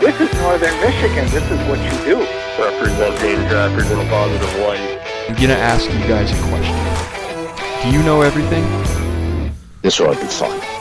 This is northern Michigan. This is what you do. Representing trappers in a positive light. I'm gonna ask you guys a question. Do you know everything? This ought to be fun.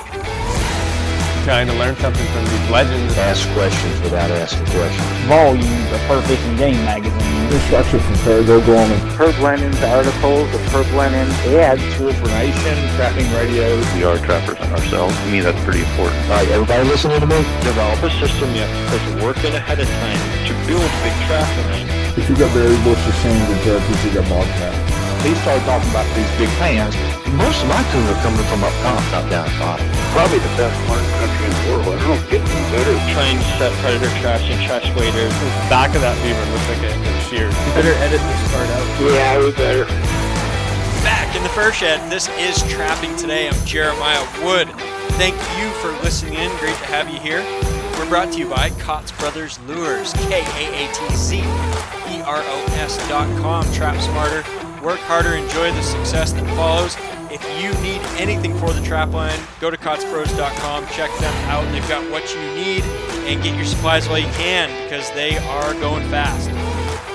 Trying to learn something from these legends. Ask questions without asking questions. Volumes of Fur Fishing Game magazine. Instruction from Parago Gorman. Herb Lennon's articles, the Herb Lennon ads. True information, trapping radios. We are trappers on ourselves. To me, that's pretty important. All right, everybody listening to me? Develop a system you have to put work in ahead of time to build big trapping. If you got berry bushes, sand, and turkeys, you got bobcat. He started talking about these big fans, Most of my tuna are coming from up top, not down bottom. Probably the best marten country in the world. I don't get any better. Trying to set predator traps and trash waders. The back of that beaver looks like a, a shear. You better edit this part out. Yeah, we better. Back in the fur shed, this is Trapping Today. I'm Jeremiah Wood. Thank you for listening in. Great to have you here. We're brought to you by Kaatz Brothers Lures, K A A T Z E R O S dot com. Trap smarter, work harder, enjoy the success that follows. If you need anything for the trap line, go to kaatzbros.com, check them out. They've got what you need and get your supplies while you can because they are going fast.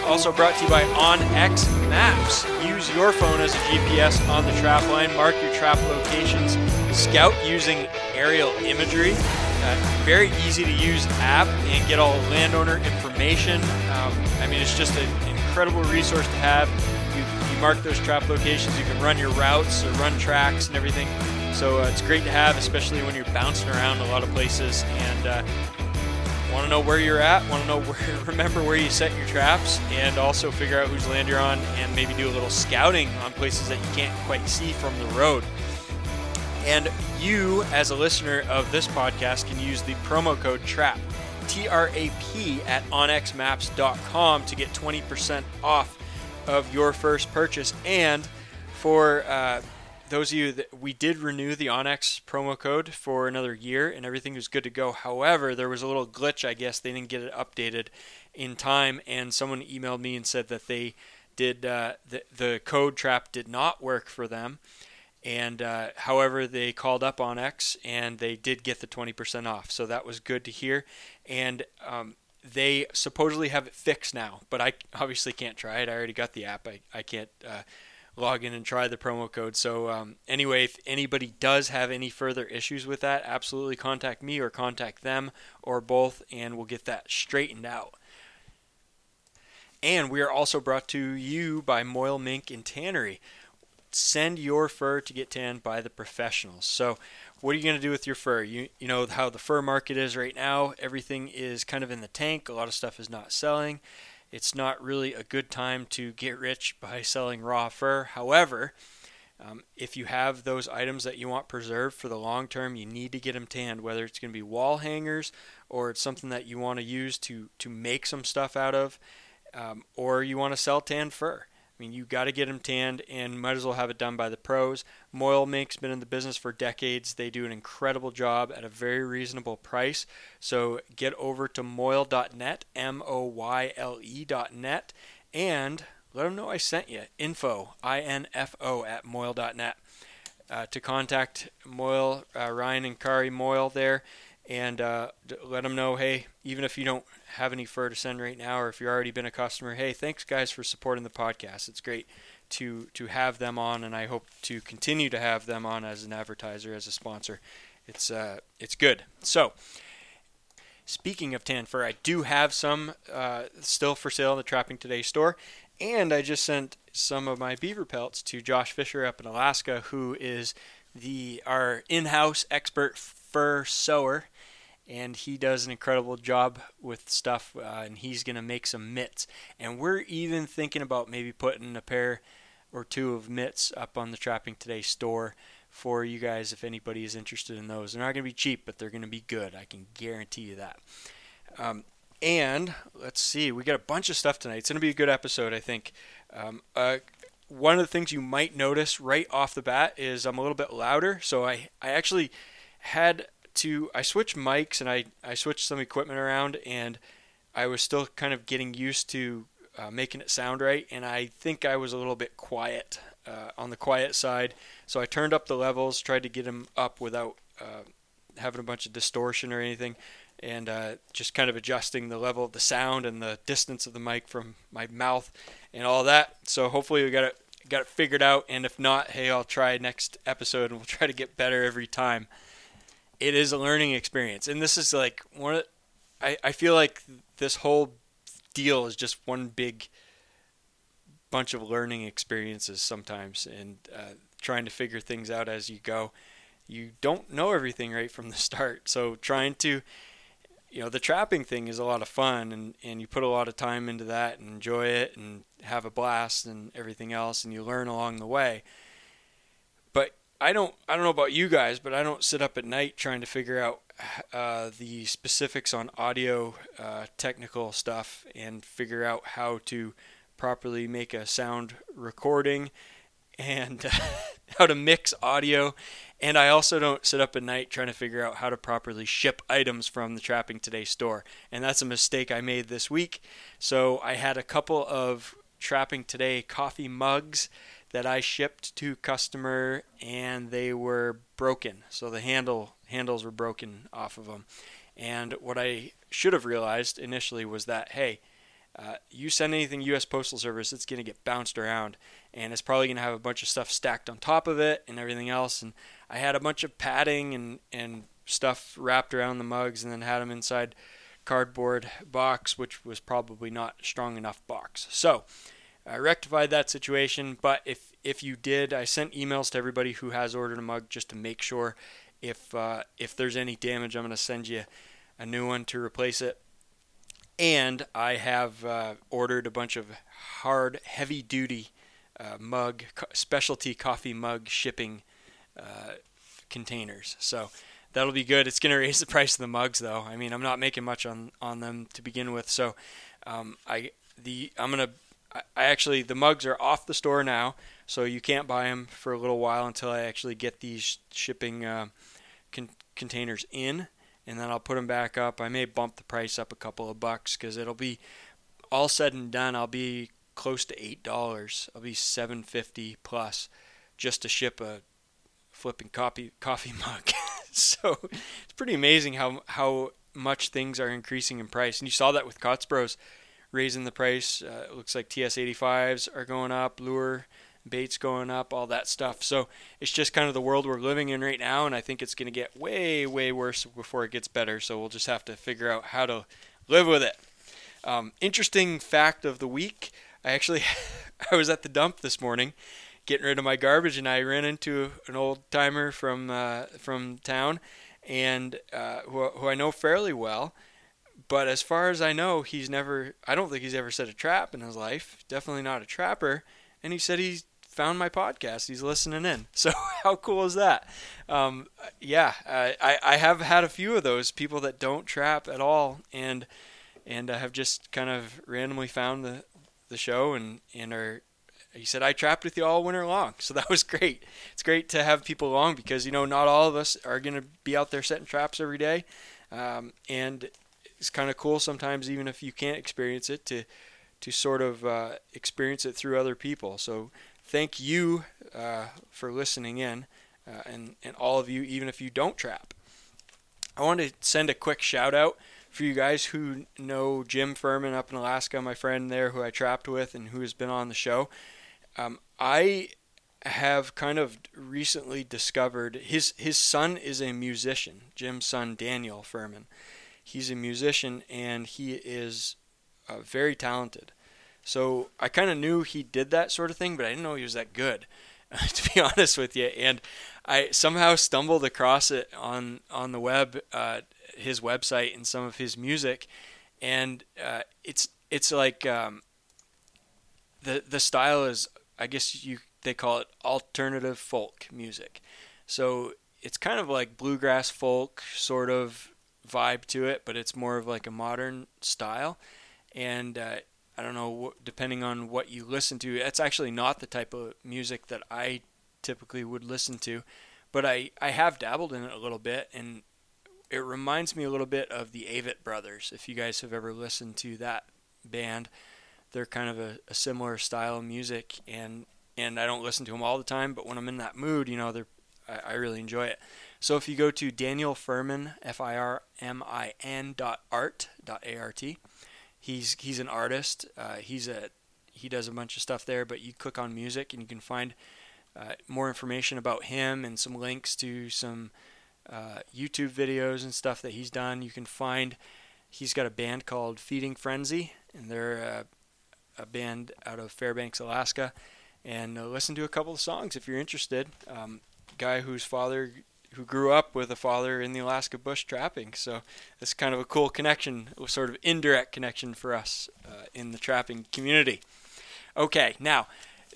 Also brought to you by OnX Maps. Use your phone as a GPS on the trap line. Mark your trap locations. Scout using aerial imagery. Uh, very easy to use app and get all landowner information. Um, I mean, it's just an incredible resource to have. Mark those trap locations. You can run your routes or run tracks and everything. So uh, it's great to have, especially when you're bouncing around a lot of places and uh, want to know where you're at, want to know where, remember where you set your traps, and also figure out whose land you're on, and maybe do a little scouting on places that you can't quite see from the road. And you, as a listener of this podcast, can use the promo code TRAP, T R A P, at onxmaps.com to get 20% off of your first purchase. And for uh, those of you that we did renew the OnX promo code for another year and everything was good to go. However, there was a little glitch, I guess. They didn't get it updated in time, and someone emailed me and said that they did uh, the, the code trap did not work for them. And uh, however, they called up OnX and they did get the 20% off. So that was good to hear. And um, they supposedly have it fixed now, but I obviously can't try it. I already got the app. I, I can't uh, log in and try the promo code. So um, anyway, if anybody does have any further issues with that, absolutely contact me or contact them or both, and we'll get that straightened out. And we are also brought to you by Moyle Mink and Tannery. Send your fur to get tanned by the professionals. So, what are you going to do with your fur? You you know how the fur market is right now. Everything is kind of in the tank. A lot of stuff is not selling. It's not really a good time to get rich by selling raw fur. However, um, if you have those items that you want preserved for the long term, you need to get them tanned, whether it's going to be wall hangers or it's something that you want to use to, to make some stuff out of, um, or you want to sell tanned fur. I mean, you got to get them tanned and might as well have it done by the pros. Moyle Mink's been in the business for decades. They do an incredible job at a very reasonable price. So get over to moyle.net, M O Y L E.net, and let them know I sent you. Info, I N F O, at moyle.net. Uh, to contact Moyle, uh, Ryan and Kari Moyle there, and uh, let them know hey, even if you don't have any fur to send right now, or if you've already been a customer, hey, thanks guys for supporting the podcast. It's great to to have them on, and I hope to continue to have them on as an advertiser, as a sponsor. It's uh, it's good. So. Speaking of tan fur, I do have some uh, still for sale in the Trapping Today store, and I just sent some of my beaver pelts to Josh Fisher up in Alaska, who is the our in-house expert fur sewer and he does an incredible job with stuff uh, and he's to make some mitts and we're even thinking about maybe putting a pair or two of mitts up on the trapping today store for you guys if anybody is interested in those they're not to be cheap but they're to be good i can guarantee you that um, and let's see, we got a bunch of stuff tonight. It's to be a good episode, I think. Um, uh, one of the things you might notice right off the bat is I'm a little bit louder. So I, I actually had to, I switched mics and I, I switched some equipment around and I was still kind of getting used to uh, making it sound right. And I think I was a little bit quiet uh, on the quiet side. So I turned up the levels, tried to get them up without uh, having a bunch of distortion or anything and uh, just kind of adjusting the level of the sound and the distance of the mic from my mouth and all that. So hopefully we got it got it figured out. And if not, hey, I'll try next episode and we'll try to get better every time. It is a learning experience, and this is like one. I I feel like this whole deal is just one big bunch of learning experiences sometimes, and uh, trying to figure things out as you go. You don't know everything right from the start, so trying to you know the trapping thing is a lot of fun and, and you put a lot of time into that and enjoy it and have a blast and everything else and you learn along the way but i don't i don't know about you guys but i don't sit up at night trying to figure out uh, the specifics on audio uh, technical stuff and figure out how to properly make a sound recording and how to mix audio and I also don't sit up at night trying to figure out how to properly ship items from the Trapping Today store. And that's a mistake I made this week. So I had a couple of Trapping Today coffee mugs that I shipped to customer and they were broken. So the handle handles were broken off of them. And what I should have realized initially was that hey, uh, you send anything U.S. Postal Service, it's going to get bounced around, and it's probably going to have a bunch of stuff stacked on top of it and everything else. And I had a bunch of padding and, and stuff wrapped around the mugs and then had them inside cardboard box, which was probably not strong enough box. So I rectified that situation. But if if you did, I sent emails to everybody who has ordered a mug just to make sure if uh, if there's any damage, I'm going to send you a new one to replace it. And I have uh, ordered a bunch of hard, heavy duty uh, mug, specialty coffee mug shipping uh, containers. So that'll be good. It's going to raise the price of the mugs, though. I mean, I'm not making much on on them to begin with. So um, I the I'm gonna I actually the mugs are off the store now, so you can't buy them for a little while until I actually get these shipping uh, con- containers in, and then I'll put them back up. I may bump the price up a couple of bucks because it'll be all said and done. I'll be close to eight dollars. I'll be seven fifty plus just to ship a flipping coffee coffee mug. so it's pretty amazing how how much things are increasing in price. And you saw that with Kaatz Bros raising the price. Uh, it looks like TS85s are going up, lure baits going up, all that stuff. So it's just kind of the world we're living in right now, and I think it's going to get way, way worse before it gets better. So we'll just have to figure out how to live with it. Um, interesting fact of the week: I actually I was at the dump this morning, getting rid of my garbage, and I ran into an old timer from uh, from town, and uh, who, who I know fairly well. But as far as I know, he's never. I don't think he's ever set a trap in his life. Definitely not a trapper. And he said he found my podcast. He's listening in. So how cool is that? Um, yeah, I, I have had a few of those people that don't trap at all, and and I have just kind of randomly found the the show and and are he said I trapped with you all winter long. So that was great. It's great to have people along because you know not all of us are going to be out there setting traps every day, um, and it's kind of cool sometimes even if you can't experience it to to sort of uh, experience it through other people. So thank you uh, for listening in, uh, and and all of you even if you don't trap. I want to send a quick shout out for you guys who know Jim Firmin up in Alaska, my friend there who I trapped with and who has been on the show. Um, I have kind of recently discovered his his son is a musician. Jim's son Daniel Firmin. He's a musician and he is uh, very talented. So I kind of knew he did that sort of thing, but I didn't know he was that good, to be honest with you. And I somehow stumbled across it on on the web, uh, his website, and some of his music, and uh, it's it's like um, the the style is I guess you they call it alternative folk music. So it's kind of like bluegrass folk sort of vibe to it, but it's more of like a modern style. And uh, I don't know, depending on what you listen to, it's actually not the type of music that I typically would listen to, but I, I have dabbled in it a little bit, and it reminds me a little bit of the Avett Brothers. If you guys have ever listened to that band, they're kind of a, a similar style of music, and and I don't listen to them all the time, but when I'm in that mood, you know, they're I, I really enjoy it. So if you go to Daniel Firmin, F-I-R-M-I-N dot art dot A-R-T, he's he's an artist. Uh, he's a he does a bunch of stuff there, but you click on music and you can find uh, more information about him and some links to some uh, YouTube videos and stuff that he's done. You can find he's got a band called Feeding Frenzy, and they're a band out of Fairbanks, Alaska. And uh, listen to a couple of songs if you're interested. Um, guy whose father who grew up with a father in the Alaska bush trapping. So it's kind of a cool connection, a sort of indirect connection for us uh, in the trapping community. Okay, now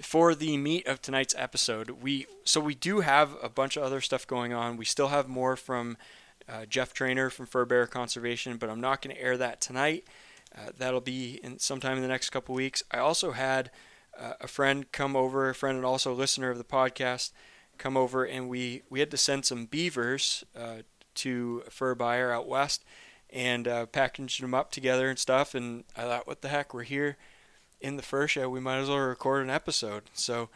for the meat of tonight's episode, we so we do have a bunch of other stuff going on. We still have more from uh, Jeff Trainer from Fur Bear Conservation, but I'm not going to air that tonight. Uh, that'll be in sometime in the next couple weeks. I also had uh, a friend come over, a friend and also a listener of the podcast, come over, and we we had to send some beavers uh, to a fur buyer out west, and uh, packaged them up together and stuff. And I thought, what the heck, we're here in the fur show. We might as well record an episode. So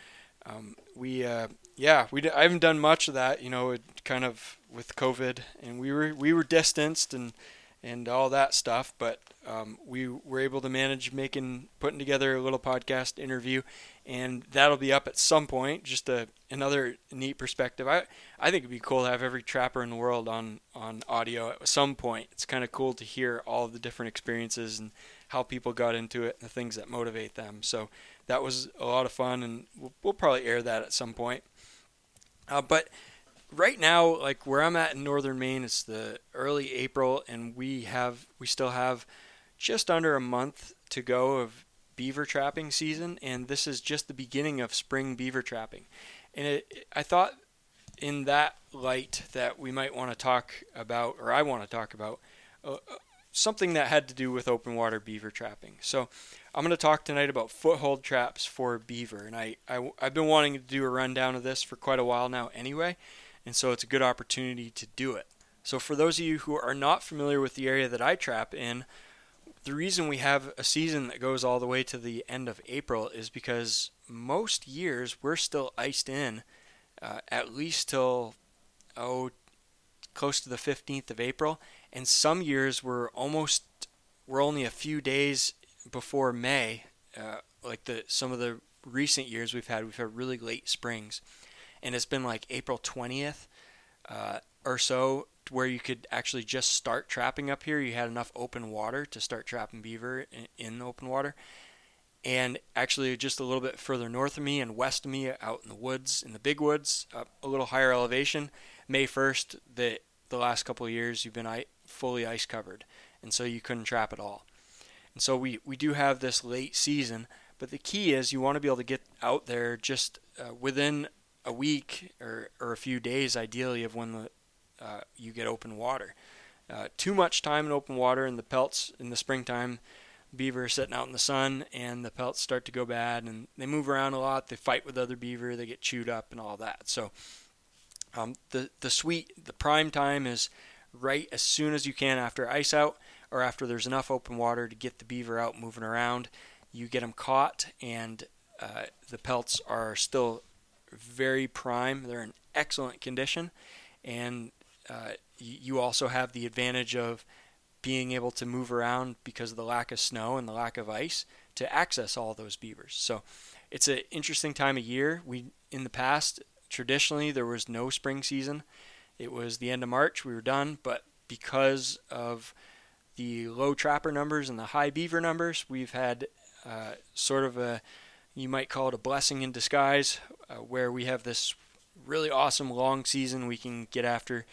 um, we uh, yeah we d- I haven't done much of that. You know, it kind of with COVID, and we were we were distanced and and all that stuff. But um, we were able to manage making putting together a little podcast interview, and that'll be up at some point. Just a another neat perspective. I I think it'd be cool to have every trapper in the world on on audio at some point. It's kind of cool to hear all of the different experiences and how people got into it and the things that motivate them. So that was a lot of fun, and we'll, we'll probably air that at some point. Uh, but right now, like where I'm at in northern Maine, it's the early April, and we have we still have just under a month to go of beaver trapping season, and this is just the beginning of spring beaver trapping. And it, I thought in that light that we might want to talk about, or I want to talk about, uh, uh, something that had to do with open water beaver trapping. So I'm going to talk tonight about foothold traps for beaver, and I, I I've been wanting to do a rundown of this for quite a while now, anyway and so it's a good opportunity to do it. So, for those of you who are not familiar with the area that I trap in, the reason we have a season that goes all the way to the end of April is because most years we're still iced in uh, at least till oh close to the 15th of April, and some years we're almost we're only a few days before May. Uh, like the some of the recent years we've had, we've had really late springs and it's been like April 20th uh, or so where you could actually just start trapping up here. You had enough open water to start trapping beaver in, in open water. And actually, just a little bit further north of me and west of me, out in the woods, in the big woods, up a little higher elevation, May 1st, the the last couple of years, you've been fully ice covered, and so you couldn't trap at all. And so we we do have this late season, but the key is you want to be able to get out there just uh, within a week or, or a few days, ideally, of when the uh, you get open water. Uh, too much time in open water and the pelts in the springtime, beaver sitting out in the sun and the pelts start to go bad and they move around a lot. They fight with other beaver, they get chewed up and all that. So um, the the sweet the prime time is right as soon as you can after ice out or after there's enough open water to get the beaver out moving around. You get them caught and uh, the pelts are still very prime. They're in excellent condition, and uh, you also have the advantage of being able to move around because of the lack of snow and the lack of ice to access all those beavers. So it's an interesting time of year. We in the past traditionally there was no spring season. It was the end of March. We were done, but because of the low trapper numbers and the high beaver numbers, we've had uh, sort of a you might call it a blessing in disguise, uh, where we have this really awesome long season. We can get after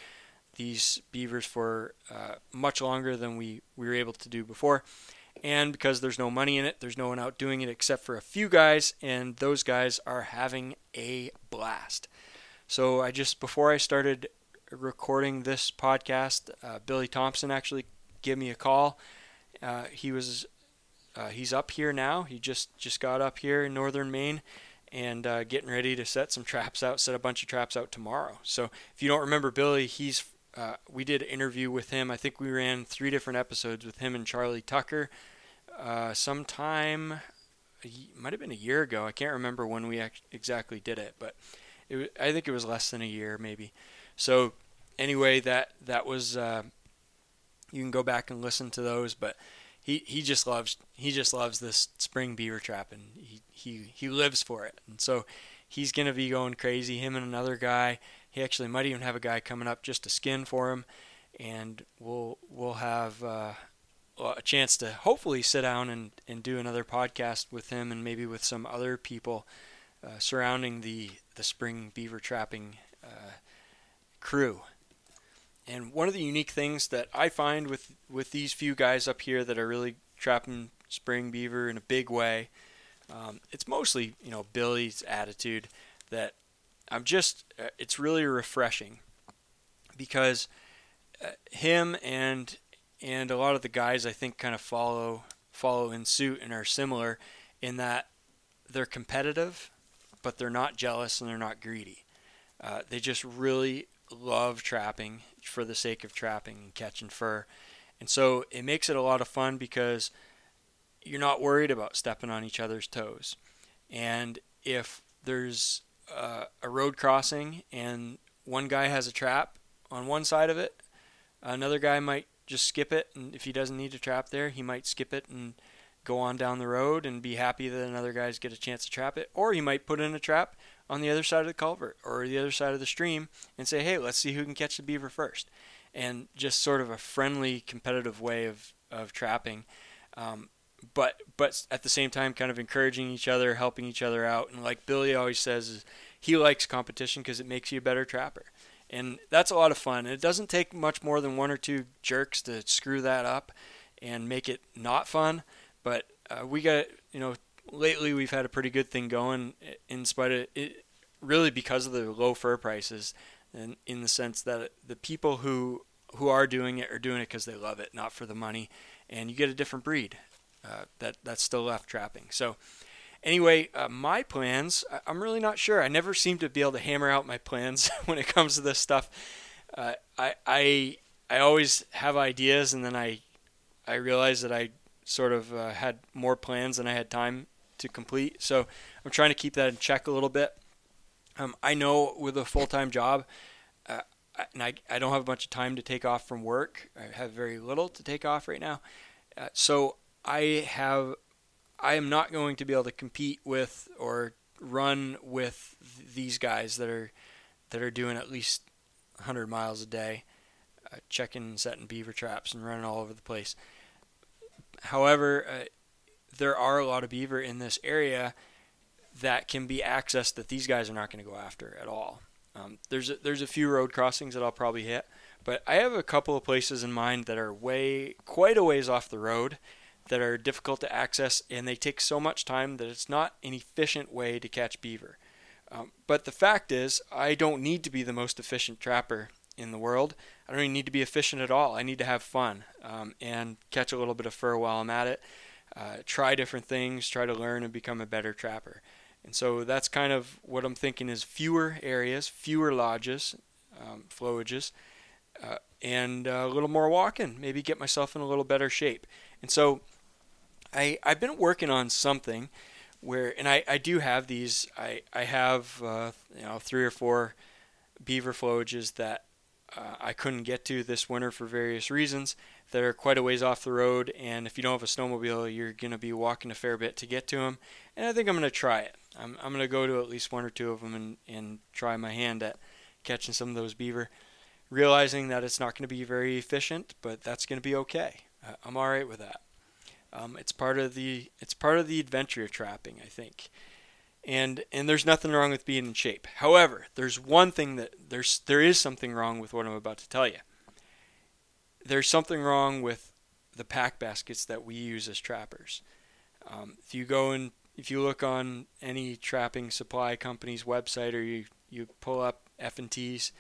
these beavers for uh, much longer than we, we were able to do before. And because there's no money in it, there's no one out doing it except for a few guys, and those guys are having a blast. So I just, before I started recording this podcast, uh, Billy Thompson actually gave me a call. Uh, he was uh, he's up here now. He just just got up here in northern Maine and uh, getting ready to set some traps out, set a bunch of traps out tomorrow. So if you don't remember Billy, he's uh, we did an interview with him. I think we ran three different episodes with him and Charlie Tucker. Uh, sometime might have been a year ago. I can't remember when we exactly did it, but it, I think it was less than a year, maybe. So anyway, that that was uh, you can go back and listen to those, but he, he just loves he just loves this spring beaver trap and he, he he lives for it. And so he's gonna be going crazy. Him and another guy he actually might even have a guy coming up just to skin for him. And we'll we'll have uh, a chance to hopefully sit down and, and do another podcast with him and maybe with some other people uh, surrounding the the spring beaver trapping uh, crew and one of the unique things that I find with with these few guys up here that are really trapping spring beaver in a big way, um, it's mostly you know Billy's attitude that I'm just uh, it's really refreshing because uh, him and and a lot of the guys I think kind of follow follow in suit and are similar in that they're competitive, but they're not jealous and they're not greedy. Uh, they just really love trapping for the sake of trapping and catching fur. And so it makes it a lot of fun because you're not worried about stepping on each other's toes. And if there's uh, a road crossing and one guy has a trap on one side of it, another guy might just skip it. And if he doesn't need to trap there, he might skip it and go on down the road and be happy that another guy's get a chance to trap it. Or he might put in a trap on the other side of the culvert or the other side of the stream and say, hey, let's see who can catch the beaver first. And just sort of a friendly, competitive way of, of trapping. Um, but but at the same time, kind of encouraging each other, helping each other out. And like Billy always says, he likes competition because it makes you a better trapper. And that's a lot of fun. And it doesn't take much more than one or two jerks to screw that up and make it not fun. But uh, we got, you know, lately we've had a pretty good thing going in spite of it, really because of the low fur prices and in the sense that the people who who are doing it are doing it because they love it not for the money. And you get a different breed uh, that that's still left trapping. So anyway uh, my plans i'm really not sure. I never seem to be able to hammer out my plans when it comes to this stuff. Uh, I, I i always have ideas and then i i realize that i sort of uh, had more plans than i had time to complete. So I'm trying to keep that in check a little bit. Um, I know with a full time job, uh, and I, I don't have a bunch of time to take off from work. I have very little to take off right now. Uh, so I have, I am not going to be able to compete with or run with these guys that are that are doing at least 100 miles a day, uh, checking and setting beaver traps and running all over the place. However, uh, there are a lot of beaver in this area that can be accessed that these guys are not going to go after at all. Um, there's a, there's a few road crossings that I'll probably hit, but I have a couple of places in mind that are way quite a ways off the road that are difficult to access and they take so much time that it's not an efficient way to catch beaver. Um, but the fact is, I don't need to be the most efficient trapper in the world. I don't even need to be efficient at all. I need to have fun um, and catch a little bit of fur while I'm at it uh, try different things, try to learn and become a better trapper. And so that's kind of what I'm thinking is fewer areas, fewer lodges, um, flowages, uh, and uh, a little more walking. Maybe get myself in a little better shape. And so I I've been working on something where, and I, I do have these. I I have uh, you know three or four beaver flowages that uh, I couldn't get to this winter for various reasons that are quite a ways off the road. And if you don't have a snowmobile, you're going to be walking a fair bit to get to them. And I think I'm going to try it. I'm, I'm going to go to at least one or two of them and, and try my hand at catching some of those beaver, realizing that it's not going to be very efficient, but that's going to be okay. I'm all right with that. Um, it's part of the it's part of the adventure of trapping, I think. And and there's nothing wrong with being in shape. However, there's one thing that there's there is something wrong with what I'm about to tell you there's something wrong with the pack baskets that we use as trappers. Um, if you go and if you look on any trapping supply company's website or you, you pull up F&T's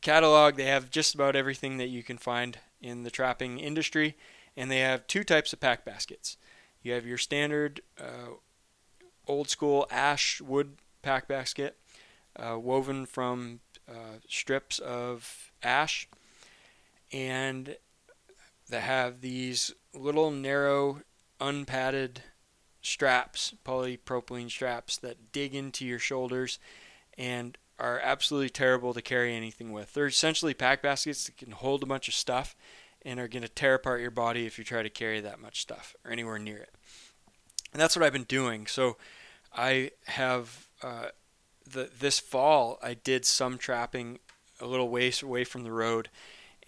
catalog, they have just about everything that you can find in the trapping industry, and they have two types of pack baskets. You have your standard uh, old school ash wood pack basket, uh, woven from uh, strips of ash, and that have these little narrow, unpadded straps, polypropylene straps that dig into your shoulders and are absolutely terrible to carry anything with. They're essentially pack baskets that can hold a bunch of stuff and are going to tear apart your body if you try to carry that much stuff or anywhere near it. And that's what I've been doing. So I have uh, the this fall I did some trapping a little ways away from the road.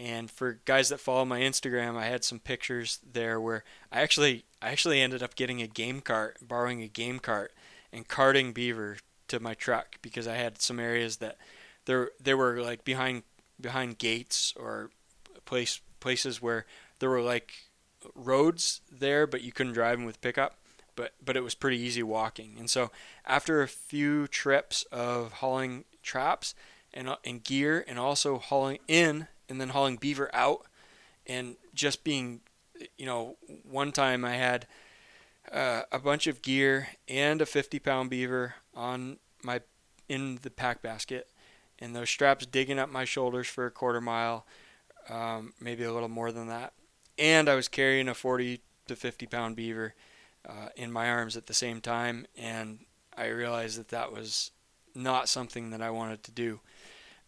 And for guys that follow my Instagram, I had some pictures there where I actually I actually ended up getting a game cart, borrowing a game cart, and carting beaver to my truck because I had some areas that there there were like behind behind gates or place places where there were like roads there, but you couldn't drive them with pickup. But but it was pretty easy walking. And so after a few trips of hauling traps and and gear, and also hauling in and then hauling beaver out, and just being, you know, one time I had uh, a bunch of gear and a 50 pound beaver on my in the pack basket, and those straps digging up my shoulders for a quarter mile, um, maybe a little more than that, and I was carrying a 40 to 50 pound beaver uh, in my arms at the same time, and I realized that that was not something that I wanted to do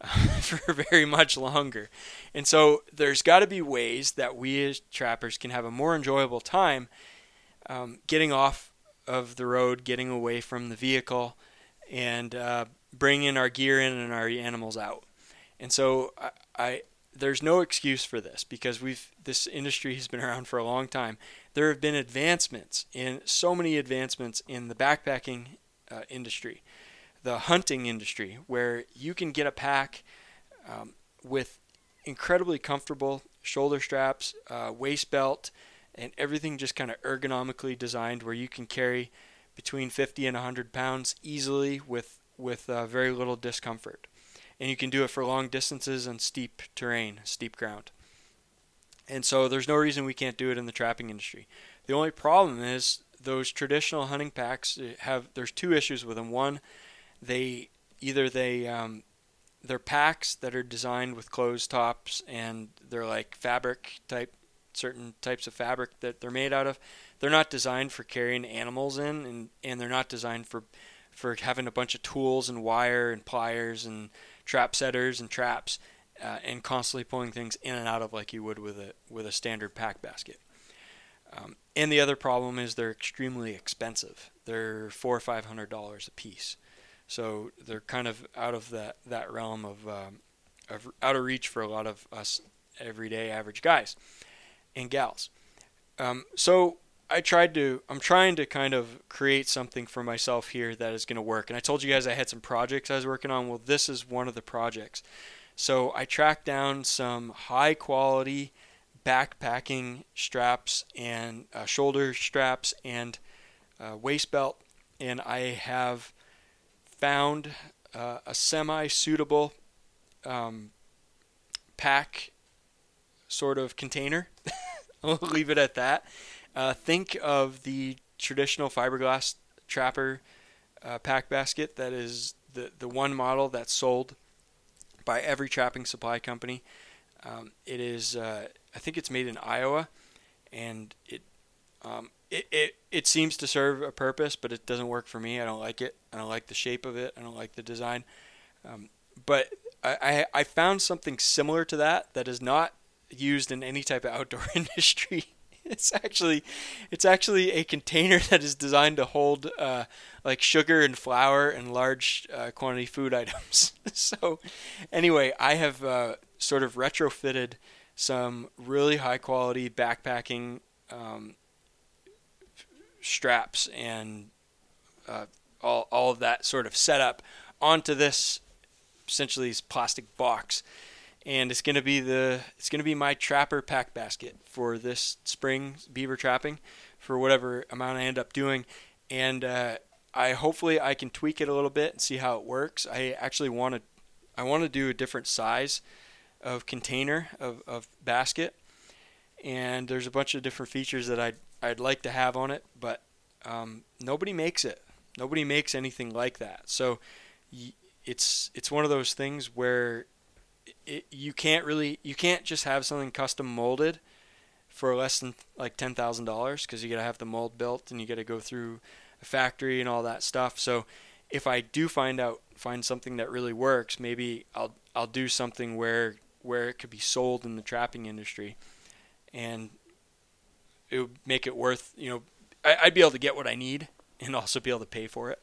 for very much longer. And so there's got to be ways that we as trappers can have a more enjoyable time um, getting off of the road, getting away from the vehicle, and uh, bringing our gear in and our animals out. And so I, I there's no excuse for this because we've this industry has been around for a long time. There have been advancements in so many advancements in the backpacking uh, industry, the hunting industry, where you can get a pack um, with incredibly comfortable shoulder straps, uh, waist belt, and everything just kind of ergonomically designed where you can carry between 50 and 100 pounds easily with with uh, very little discomfort and you can do it for long distances on steep terrain, steep ground. And so there's no reason we can't do it in the trapping industry. The only problem is those traditional hunting packs have there's two issues with them. One, they either they um, they're packs that are designed with closed tops and they're like fabric type certain types of fabric that they're made out of. They're not designed for carrying animals in and, and they're not designed for for having a bunch of tools and wire and pliers and trap setters and traps, uh, and constantly pulling things in and out of like you would with a with a standard pack basket. Um, and the other problem is they're extremely expensive. They're four or five hundred dollars a piece, so they're kind of out of that that realm of, um, of out of reach for a lot of us everyday average guys and gals. Um, so I tried to I'm trying to kind of create something for myself here that is going to work. And I told you guys I had some projects I was working on. Well, this is one of the projects. So I tracked down some high quality backpacking straps and uh, shoulder straps and uh, waist belt, and I have found uh, a semi suitable um, pack sort of container. I'll leave it at that. Uh, think of the traditional fiberglass trapper uh, pack basket that is the, the one model that's sold by every trapping supply company. Um, it is, uh, I think it's made in Iowa, and it, um, it, it, it seems to serve a purpose, but it doesn't work for me. I don't like it. I don't like the shape of it. I don't like the design. Um, but I, I, I found something similar to that that is not used in any type of outdoor industry it's actually it's actually a container that is designed to hold uh, like sugar and flour and large uh, quantity food items. so anyway, I have uh, sort of retrofitted some really high quality backpacking um, straps and uh, all all of that sort of setup onto this essentially plastic box. And it's gonna be the it's gonna be my trapper pack basket for this spring beaver trapping for whatever amount I end up doing, and uh, I hopefully I can tweak it a little bit and see how it works. I actually want to I want to do a different size of container of, of basket, and there's a bunch of different features that I'd I'd like to have on it, but um, nobody makes it. Nobody makes anything like that. So it's it's one of those things where it, you can't really you can't just have something custom molded for less than like ten thousand dollars because you gotta have the mold built and you gotta go through a factory and all that stuff. So if I do find out find something that really works, maybe I'll I'll do something where where it could be sold in the trapping industry, and it would make it worth you know I, I'd be able to get what I need and also be able to pay for it.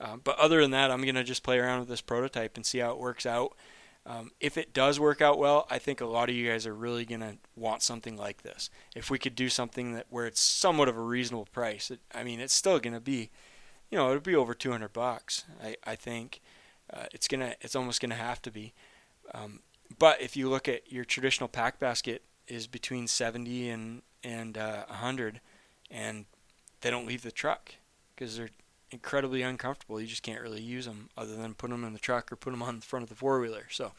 Um, but other than that, I'm gonna just play around with this prototype and see how it works out. Um, if it does work out well, I think a lot of you guys are really gonna want something like this. If we could do something that where it's somewhat of a reasonable price, it, I mean, it's still gonna be, you know, it'll be over 200 bucks. I I think uh, it's gonna it's almost gonna have to be. Um, but if you look at your traditional pack basket is between 70 and and uh, 100, and they don't leave the truck because they're incredibly uncomfortable. You just can't really use them other than put them in the truck or put them on the front of the four wheeler. So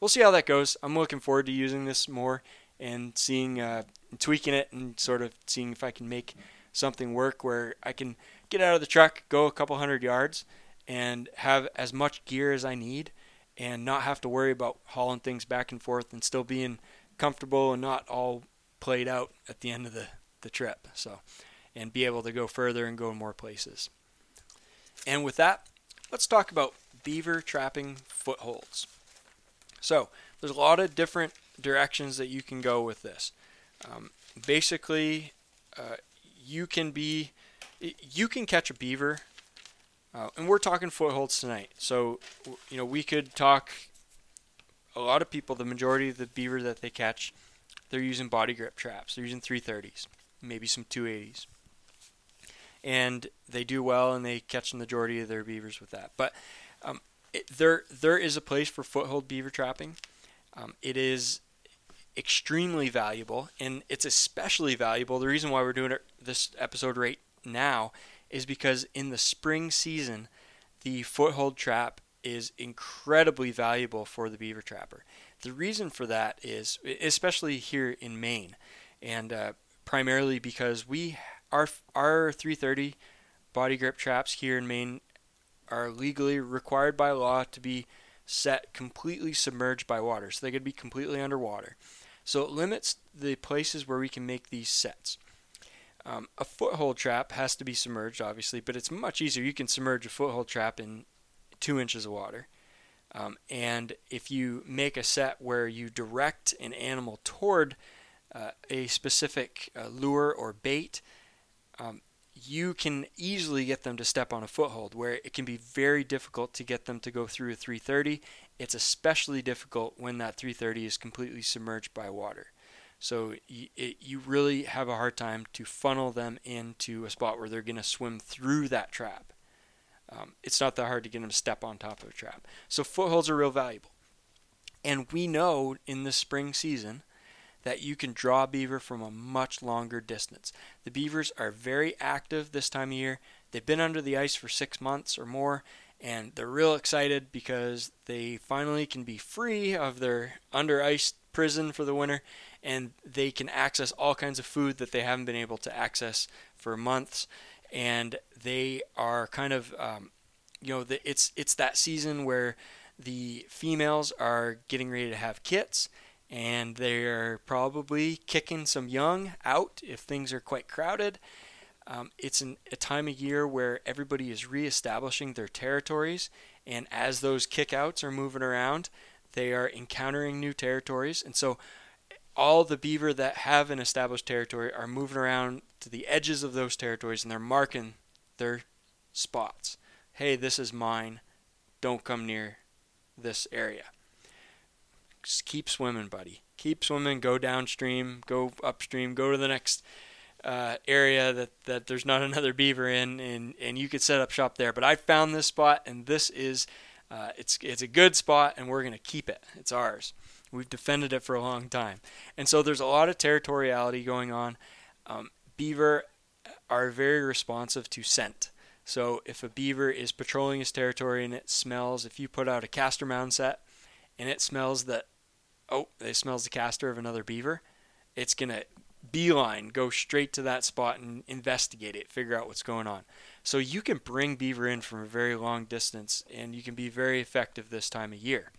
we'll see how that goes. I'm looking forward to using this more and seeing, uh, tweaking it and sort of seeing if I can make something work where I can get out of the truck, go a couple hundred yards, and have as much gear as I need and not have to worry about hauling things back and forth and still being comfortable and not all played out at the end of the, the trip. So, and be able to go further and go more places. And with that, let's talk about beaver trapping footholds. So, there's a lot of different directions that you can go with this. Um, basically, uh, you can be you can catch a beaver, uh, and we're talking footholds tonight. So, you know, we could talk. A lot of people, the majority of the beaver that they catch, they're using body grip traps. They're using 330s, maybe some 280s and they do well and they catch the majority of their beavers with that. But um, it, there there is a place for foothold beaver trapping. Um, it is extremely valuable, and it's especially valuable. The reason why we're doing it, this episode right now is because in the spring season, the foothold trap is incredibly valuable for the beaver trapper. The reason for that is, especially here in Maine, and uh, primarily because we our our 330 body grip traps here in Maine are legally required by law to be set completely submerged by water. So they could be completely underwater. So it limits the places where we can make these sets. Um, a foothold trap has to be submerged, obviously, but it's much easier. You can submerge a foothold trap in two inches of water. Um, and if you make a set where you direct an animal toward uh, a specific uh, lure or bait, um, you can easily get them to step on a foothold where it can be very difficult to get them to go through a 330. It's especially difficult when that 330 is completely submerged by water. So you, it, you really have a hard time to funnel them into a spot where they're going to swim through that trap. Um, it's not that hard to get them to step on top of a trap. So footholds are real valuable. And we know in the spring season that you can draw beaver from a much longer distance. The beavers are very active this time of year. They've been under the ice for six months or more, and they're real excited because they finally can be free of their under ice prison for the winter and they can access all kinds of food that they haven't been able to access for months. And they are kind of, um, you know, the, it's it's that season where the females are getting ready to have kits and they're probably kicking some young out if things are quite crowded. Um, it's an, a time of year where everybody is reestablishing their territories, and as those kickouts are moving around, they are encountering new territories, and so all the beaver that have an established territory are moving around to the edges of those territories, and they're marking their spots. Hey, this is mine. Don't come near this area. Just keep swimming, buddy. Keep swimming. Go downstream. Go upstream. Go to the next uh, area that, that there's not another beaver in, and, and you could set up shop there. But I found this spot, and this is uh, it's it's a good spot, and we're gonna keep it. It's ours. We've defended it for a long time, and so there's a lot of territoriality going on. Um, beaver are very responsive to scent. So if a beaver is patrolling his territory and it smells, if you put out a castor mound set and it smells that oh it smells the castor of another beaver, it's gonna beeline go straight to that spot and investigate it, figure out what's going on. So you can bring beaver in from a very long distance, and you can be very effective this time of year.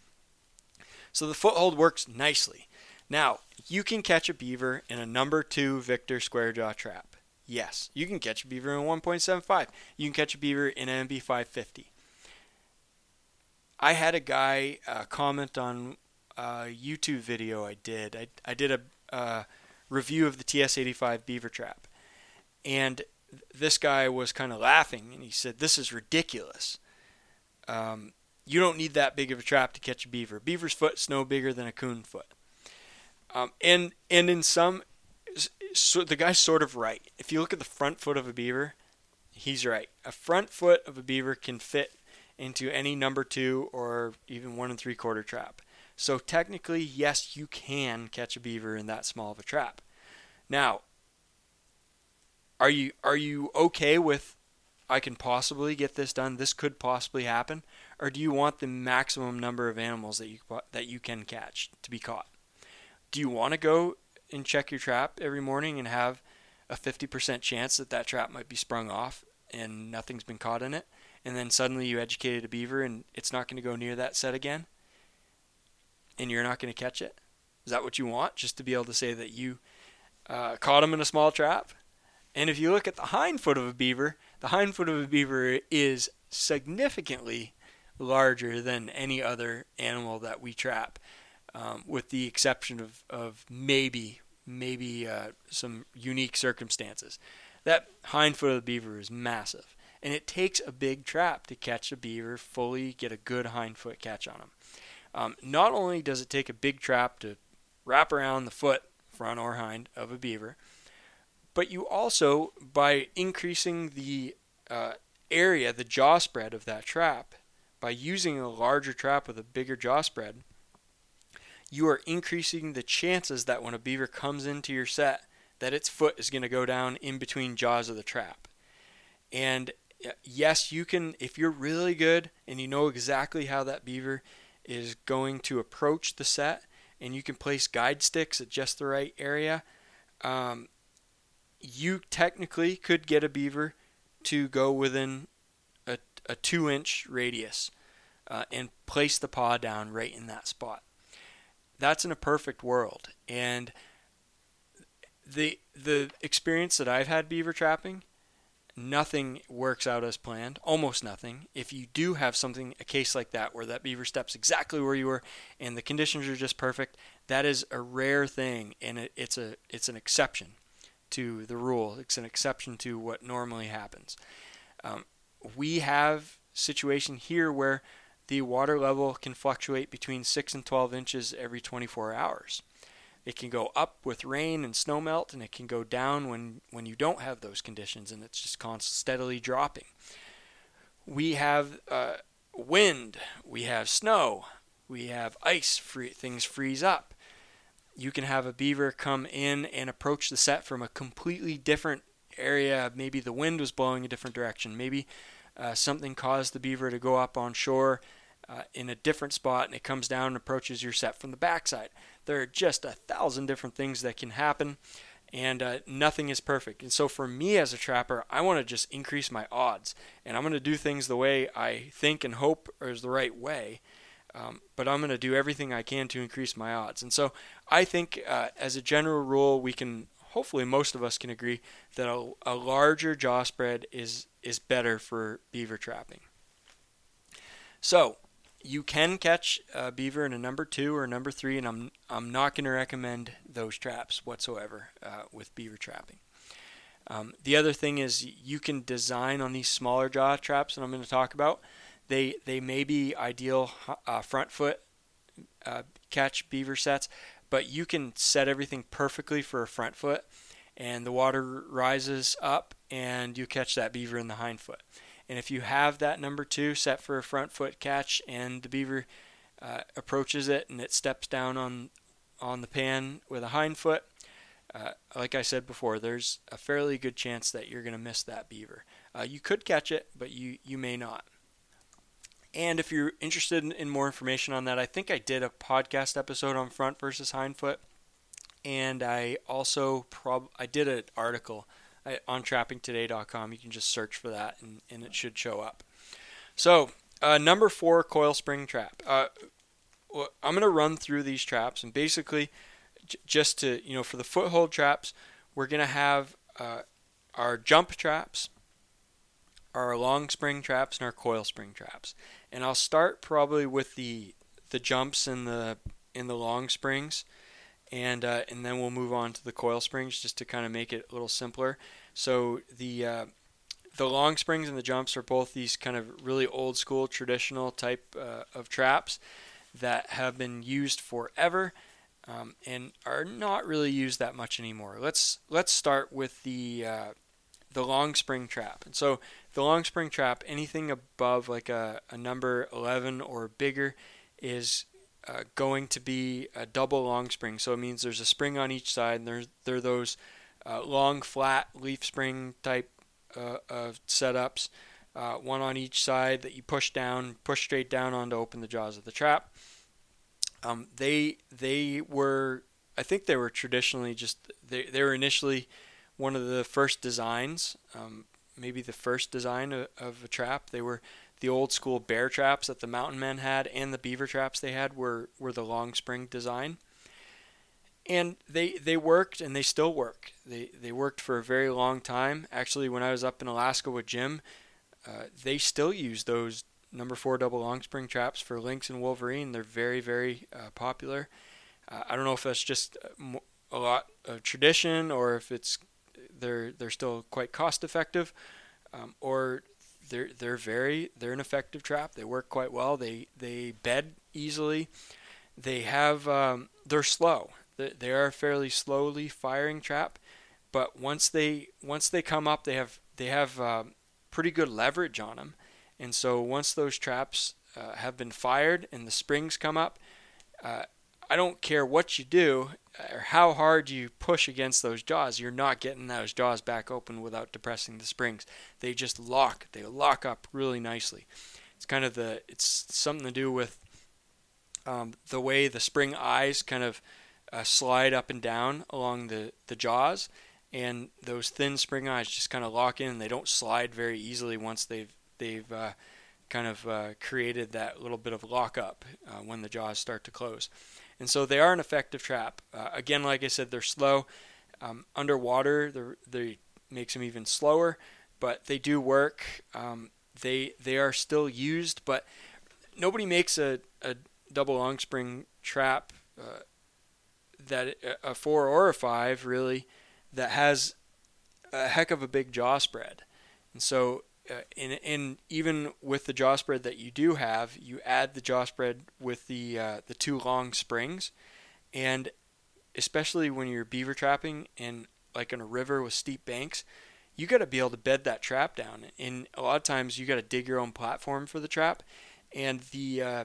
So the foothold works nicely. Now, you can catch a beaver in a number two Victor square jaw trap. Yes, you can catch a beaver in 1.75. You can catch a beaver in an MB 550. I had a guy uh, comment on a YouTube video I did. I, I did a uh, review of the TS85 beaver trap. And this guy was kind of laughing and he said, This is ridiculous. Um, you don't need that big of a trap to catch a beaver. Beaver's foot's no bigger than a coon foot. Um, and and in some, so the guy's sort of right. If you look at the front foot of a beaver, he's right. A front foot of a beaver can fit into any number two or even one and three quarter trap. So technically, yes, you can catch a beaver in that small of a trap. Now, are you are you okay with I can possibly get this done? This could possibly happen, or do you want the maximum number of animals that you that you can catch to be caught? Do you want to go and check your trap every morning and have a 50% chance that that trap might be sprung off and nothing's been caught in it, and then suddenly you educated a beaver and it's not going to go near that set again, and you're not going to catch it? Is that what you want? Just to be able to say that you uh, caught him in a small trap? And if you look at the hind foot of a beaver, the hind foot of a beaver is significantly larger than any other animal that we trap, um, with the exception of, of maybe maybe uh, some unique circumstances. That hind foot of the beaver is massive, and it takes a big trap to catch a beaver fully, get a good hind foot catch on him. Um, not only does it take a big trap to wrap around the foot, front or hind, of a beaver, but you also, by increasing the uh, area, the jaw spread of that trap, by using a larger trap with a bigger jaw spread, you are increasing the chances that when a beaver comes into your set, that its foot is going to go down in between jaws of the trap. And yes, you can, if you're really good and you know exactly how that beaver is going to approach the set, and you can place guide sticks at just the right area, um, you technically could get a beaver to go within a, two inch radius uh, and place the paw down right in that spot. That's in a perfect world. And the the experience that I've had beaver trapping, nothing works out as planned. Almost nothing. If you do have something, a case like that, where that beaver steps exactly where you were, and the conditions are just perfect, that is a rare thing, and it, it's a it's an exception to the rule. It's an exception to what normally happens. Um, we have situation here where the water level can fluctuate between 6 and 12 inches every 24 hours. It can go up with rain and snow melt, and it can go down when, when you don't have those conditions, and it's just constantly steadily dropping. We have uh, wind, we have snow, we have ice, free, things freeze up you can have a beaver come in and approach the set from a completely different area. Maybe the wind was blowing a different direction. Maybe uh, something caused the beaver to go up on shore uh, in a different spot and it comes down and approaches your set from the backside. There are just a thousand different things that can happen and uh, nothing is perfect. And so for me as a trapper, I want to just increase my odds and I'm going to do things the way I think and hope is the right way. Um, but I'm going to do everything I can to increase my odds. And so I think, uh, as a general rule, we can hopefully most of us can agree that a, a larger jaw spread is is better for beaver trapping. So you can catch a beaver in a number two or a number three, and I'm I'm not going to recommend those traps whatsoever uh, with beaver trapping. Um, the other thing is you can design on these smaller jaw traps that I'm going to talk about they they may be ideal uh, front foot uh, catch beaver sets, but you can set everything perfectly for a front foot, and the water rises up, and you catch that beaver in the hind foot. And if you have that number two set for a front foot catch, and the beaver uh, approaches it and it steps down on on the pan with a hind foot, uh, like I said before, there's a fairly good chance that you're going to miss that beaver. Uh, you could catch it, but you you may not And if you're interested in, more information on that, I think I did a podcast episode on front versus hind foot, and I also prob I did an article on trappingtoday.com. You can just search for that, and, and it should show up. So uh, number four, coil spring trap. Uh, I'm going to run through these traps, and basically, j- just to you know, for the foothold traps, we're going to have uh, our jump traps, our long spring traps, and our coil spring traps. And I'll start probably with the the jumps and the in the long springs, and uh, and then we'll move on to the coil springs just to kind of make it a little simpler. So the uh, the long springs and the jumps are both these kind of really old school traditional type uh, of traps that have been used forever um, and are not really used that much anymore. Let's let's start with the uh, the long spring trap. And so the long spring trap, anything above like a, a number 11 or bigger, is uh, going to be a double long spring. So it means there's a spring on each side, and there's there are those uh, long flat leaf spring type uh, of setups, uh, one on each side that you push down, push straight down on to open the jaws of the trap. Um, they they were I think they were traditionally just they they were initially one of the first designs, um, maybe the first design of, of, a trap. They were the old school bear traps that the mountain men had and the beaver traps they had were were the long spring design. And they they worked and they still work. They they worked for a very long time. Actually, when I was up in Alaska with Jim, uh, they still use those number four double long spring traps for lynx and wolverine. They're very, very uh, popular. Uh, I don't know if that's just uh, a lot of tradition or if it's they're they're still quite cost effective, um, or they're they're very they're an effective trap. They work quite well. They they bed easily. They have um, they're slow. They, they are a fairly slowly firing trap, but once they once they come up, they have they have um, pretty good leverage on them. And so once those traps uh, have been fired and the springs come up, uh, I don't care what you do or how hard you push against those jaws, you're not getting those jaws back open without depressing the springs. They just lock. They lock up really nicely. It's kind of the it's something to do with um, the way the spring eyes kind of uh, slide up and down along the, the jaws, and those thin spring eyes just kind of lock in. They don't slide very easily once they've they've uh, kind of uh, created that little bit of lockup uh, when the jaws start to close. And so they are an effective trap. Uh, again, like I said, they're slow. Um, underwater, they makes them even slower, but they do work. Um, they they are still used, but nobody makes a, a double long spring trap uh, that a four or a five really that has a heck of a big jaw spread. And so uh, and, and even with the jaw spread that you do have, you add the jaw spread with the uh, the two long springs, and especially when you're beaver trapping in like in a river with steep banks, you got to be able to bed that trap down. And a lot of times you got to dig your own platform for the trap, and the uh,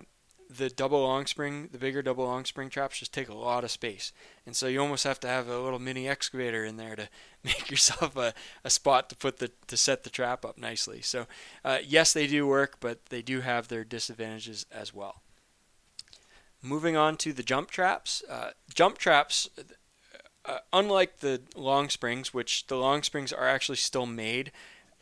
the double long spring, the bigger double long spring traps just take a lot of space. And so you almost have to have a little mini excavator in there to make yourself a, a spot to put the to set the trap up nicely. So uh, yes, they do work, but they do have their disadvantages as well. Moving on to the jump traps. Uh, jump traps, uh, unlike the long springs, which the long springs are actually still made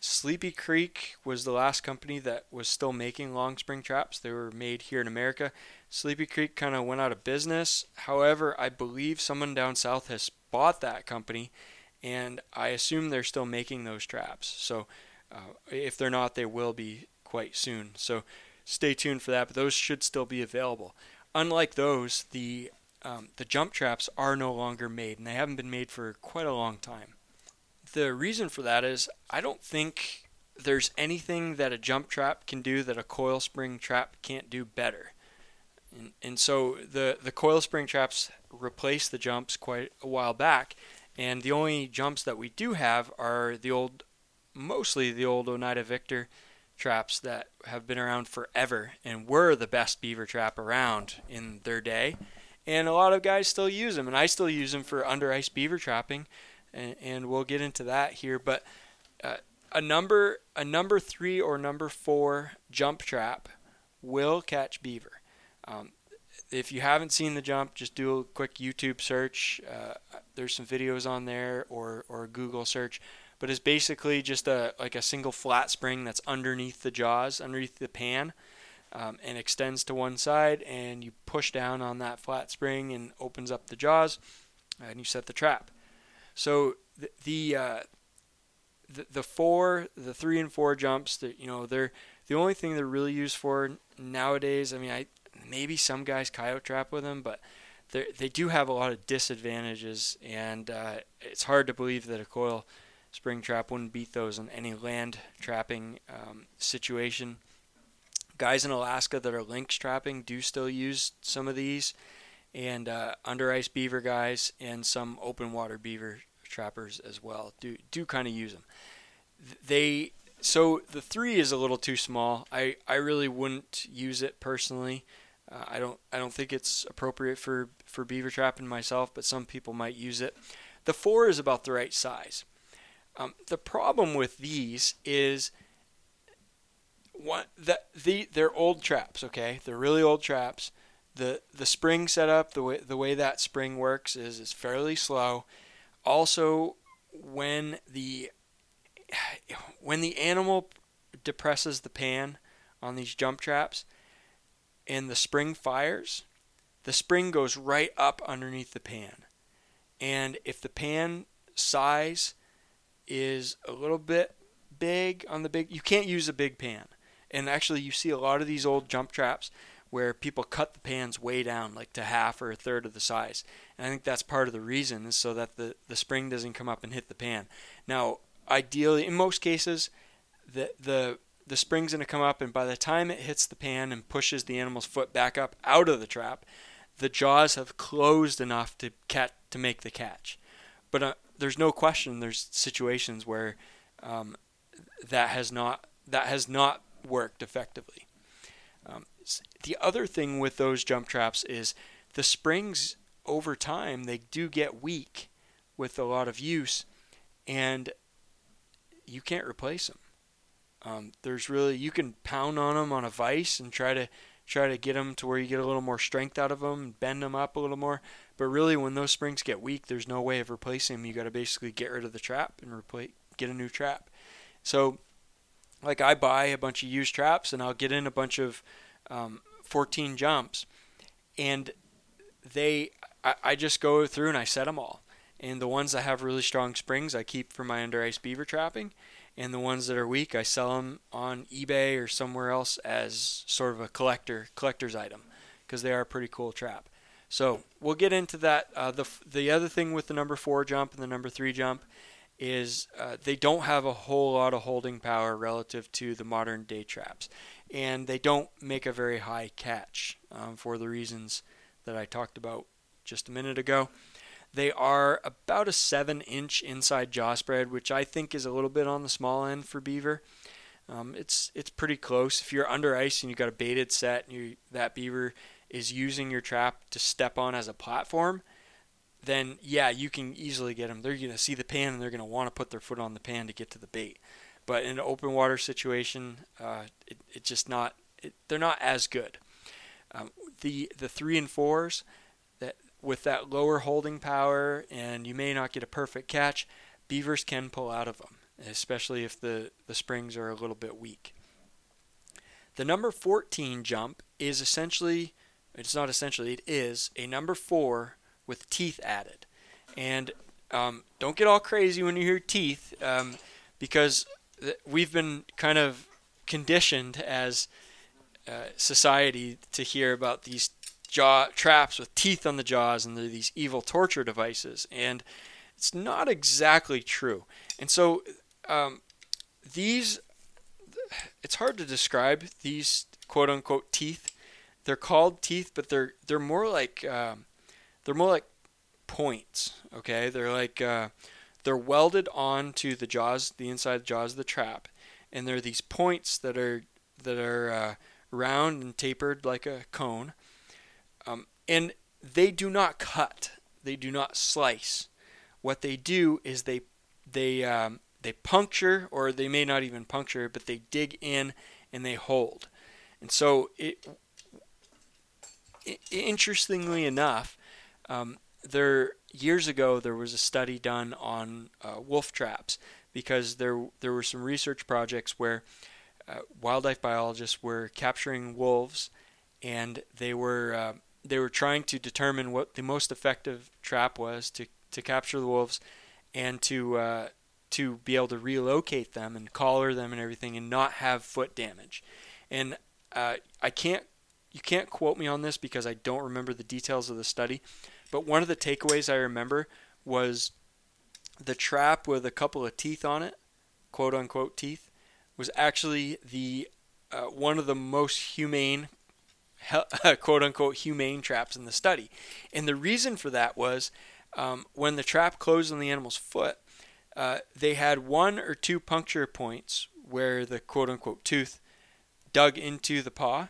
Sleepy Creek was the last company that was still making long spring traps. They were made here in America. Sleepy Creek kind of went out of business. However, I believe someone down south has bought that company, and I assume they're still making those traps. So uh, if they're not, they will be quite soon. So stay tuned for that. But those should still be available. Unlike those, the um, the jump traps are no longer made, and they haven't been made for quite a long time the reason for that is I don't think there's anything that a jump trap can do that a coil spring trap can't do better. And, and so the, the coil spring traps replaced the jumps quite a while back, and the only jumps that we do have are the old, mostly the old Oneida Victor traps that have been around forever and were the best beaver trap around in their day. And a lot of guys still use them, and I still use them for under ice beaver trapping and, and we'll get into that here. But uh, a number a number three or number four jump trap will catch beaver. Um, if you haven't seen the jump, just do a quick YouTube search. Uh, there's some videos on there, or or Google search. But it's basically just a like a single flat spring that's underneath the jaws, underneath the pan, um, and extends to one side. And you push down on that flat spring and opens up the jaws, and you set the trap. So the the, uh, the the four, the three and four jumps, that you know, they're the only thing they're really used for nowadays. I mean, I maybe some guys coyote trap with them, but they do have a lot of disadvantages, and uh, it's hard to believe that a coil spring trap wouldn't beat those in any land trapping um, situation. Guys in Alaska that are lynx trapping do still use some of these, and uh, under ice beaver guys and some open water beaver trappers as well do do kind of use them. They so the three is a little too small. I I really wouldn't use it personally. Uh, I don't I don't think it's appropriate for for beaver trapping myself, but some people might use it. The four is about the right size. Um, the problem with these is what that the they're old traps. Okay, they're really old traps. The The spring setup, the way the way that spring works is is fairly slow. Also, when the when the animal depresses the pan on these jump traps, and the spring fires, the spring goes right up underneath the pan. And if the pan size is a little bit big on the big, you can't use a big pan. And actually, you see a lot of these old jump traps where people cut the pans way down, like to half or a third of the size. And I think that's part of the reason is so that the, the spring doesn't come up and hit the pan. Now, ideally, in most cases, the the the spring's going to come up, and by the time it hits the pan and pushes the animal's foot back up out of the trap, the jaws have closed enough to cat to make the catch. But uh, there's no question there's situations where um, that has not that has not worked effectively. Um, the other thing with those jump traps is the springs over time they do get weak with a lot of use, and you can't replace them. Um, there's really you can pound on them on a vise and try to try to get them to where you get a little more strength out of them, bend them up a little more. But really, when those springs get weak, there's no way of replacing them. You got to basically get rid of the trap and replace, get a new trap. So, like I buy a bunch of used traps and I'll get in a bunch of um, 14 jumps, and they I, I just go through and I set them all. And the ones that have really strong springs, I keep for my under ice beaver trapping and the ones that are weak, I sell them on eBay or somewhere else as sort of a collector collector's item because they are a pretty cool trap. So we'll get into that. Uh, the the other thing with the number four jump and the number three jump is uh, they don't have a whole lot of holding power relative to the modern day traps, and they don't make a very high catch um, for the reasons that I talked about just a minute ago. They are about a 7 inch inside jaw spread, which I think is a little bit on the small end for beaver. Um, it's it's pretty close. If you're under ice and you've got a baited set and you, that beaver is using your trap to step on as a platform, then yeah, you can easily get them. They're going to see the pan and they're going to want to put their foot on the pan to get to the bait. But in an open water situation, uh, it, it's just not. It, they're not as good. Um, the the three and fours, with that lower holding power and you may not get a perfect catch, beavers can pull out of them, especially if the, the springs are a little bit weak. The number 14 jump is essentially, it's not essentially, it is a number 4 with teeth added. And um, don't get all crazy when you hear teeth um, because we've been kind of conditioned as uh, society to hear about these jaw traps with teeth on the jaws, and these evil torture devices. And it's not exactly true. And so um, these, it's hard to describe these quote unquote teeth. They're called teeth, but they're they're more like um, they're more like points. Okay, they're like uh, they're welded onto the jaws, the inside jaws of the trap, and they're these points that are that are uh, round and tapered like a cone, um, and they do not cut. They do not slice. What they do is they they um, they puncture, or they may not even puncture, but they dig in and they hold. And so, it, i interestingly enough, um, there years ago there was a study done on uh, wolf traps because there there were some research projects where uh, wildlife biologists were capturing wolves and they were uh, they were trying to determine what the most effective trap was to, to capture the wolves and to uh, to be able to relocate them and collar them and everything and not have foot damage. And uh, I can't you can't quote me on this because I don't remember the details of the study, but one of the takeaways I remember was the trap with a couple of teeth on it, quote unquote teeth, was actually the uh, one of the most humane, quote unquote humane traps in the study. And the reason for that was um, when the trap closed on the animal's foot, uh, they had one or two puncture points where the quote unquote tooth dug into the paw.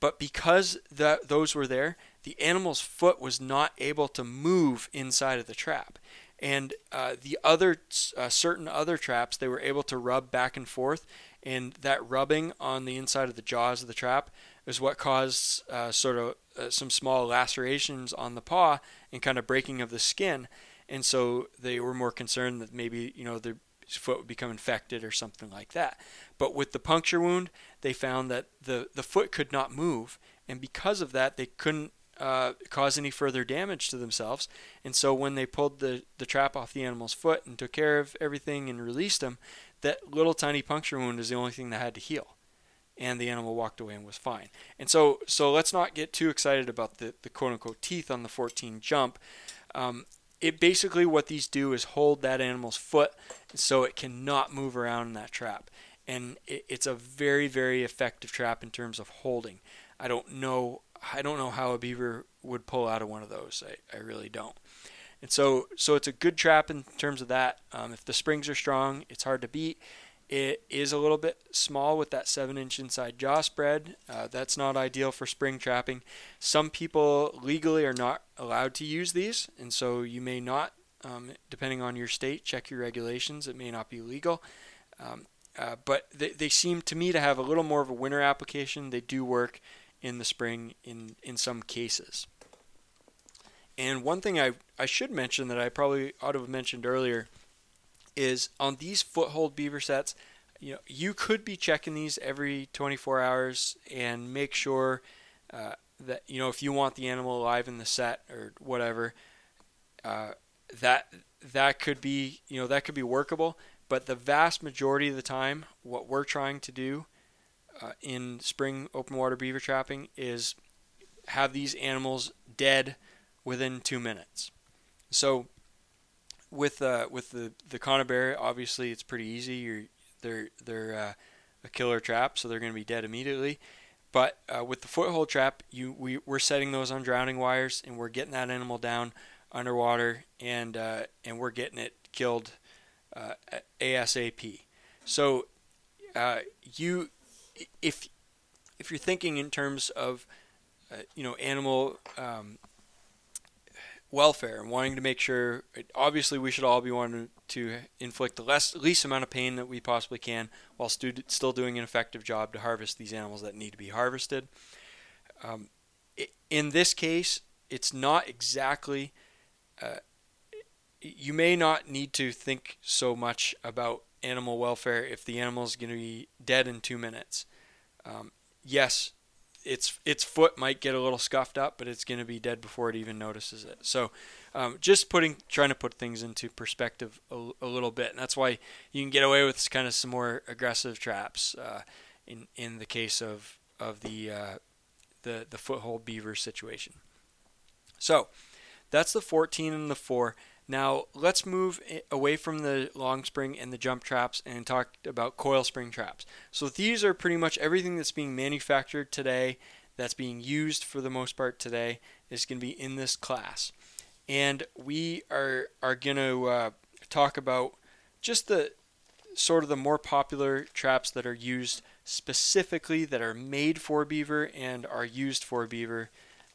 But because that, those were there, the animal's foot was not able to move inside of the trap. And uh, the other uh, certain other traps, they were able to rub back and forth, and that rubbing on the inside of the jaws of the trap is what caused uh, sort of uh, some small lacerations on the paw and kind of breaking of the skin. And so they were more concerned that maybe you know their foot would become infected or something like that. But with the puncture wound, they found that the the foot could not move, and because of that, they couldn't uh, cause any further damage to themselves. And so when they pulled the, the trap off the animal's foot and took care of everything and released him, that little tiny puncture wound is the only thing that had to heal. And the animal walked away and was fine. And so, so let's not get too excited about the, the quote unquote teeth on the 14 jump. Um, it basically what these do is hold that animal's foot so it cannot move around in that trap. And it, it's a very, very effective trap in terms of holding. I don't know I don't know how a beaver would pull out of one of those. I, I really don't. And so, so it's a good trap in terms of that. Um, if the springs are strong, it's hard to beat. It is a little bit small with that seven inch inside jaw spread. Uh, that's not ideal for spring trapping. Some people legally are not allowed to use these, and so you may not, um, depending on your state, check your regulations. It may not be legal. Um, uh, but they, they seem to me to have a little more of a winter application. They do work in the spring in, in some cases. And one thing I, I should mention that I probably ought to have mentioned earlier is on these foothold beaver sets, you know, you could be checking these every 24 hours and make sure uh, that you know if you want the animal alive in the set or whatever, uh, that that could be you know that could be workable. But the vast majority of the time, what we're trying to do uh, in spring open water beaver trapping is have these animals dead within two minutes. So with uh, with the the conibear, obviously it's pretty easy. You're, they're they're uh, a killer trap, so they're going to be dead immediately. But uh, with the foothold trap, you we we're setting those on drowning wires, and we're getting that animal down underwater, and uh, and we're getting it killed uh, ASAP. So uh, you if if you're thinking in terms of uh, you know animal um, welfare and wanting to make sure, obviously we should all be wanting to inflict the less least amount of pain that we possibly can while stu- still doing an effective job to harvest these animals that need to be harvested. Um, in this case, it's not exactly. Uh, you may not need to think so much about animal welfare if the animal is going to be dead in two minutes. Um, yes, its its foot might get a little scuffed up, but it's going to be dead before it even notices it. So, um, just putting trying to put things into perspective a, a, little bit, and that's why you can get away with kind of some more aggressive traps uh, in in the case of of the uh, the the foothold beaver situation. So, that's the 14 and the four. Now let's move away from the long spring and the jump traps and talk about coil spring traps. So these are pretty much everything that's being manufactured today, that's being used for the most part today, is going to be in this class. And we are are going to uh, talk about just the sort of the more popular traps that are used specifically that are made for beaver and are used for beaver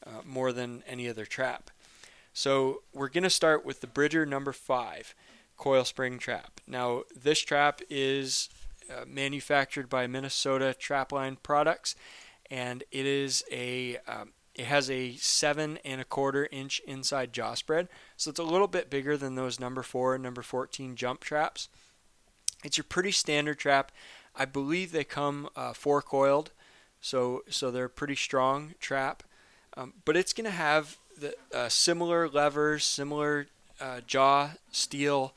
uh, more than any other trap. So we're going to start with the Bridger number five coil spring trap. Now this trap is uh, manufactured by Minnesota Trapline Products, and it is a um, it has a seven and a quarter inch inside jaw spread, so it's a little bit bigger than those number four and number 14 jump traps. It's your pretty standard trap. I believe they come uh, four coiled, so so they're a pretty strong trap. Um, but it's going to have the uh, similar levers, similar uh, jaw steel,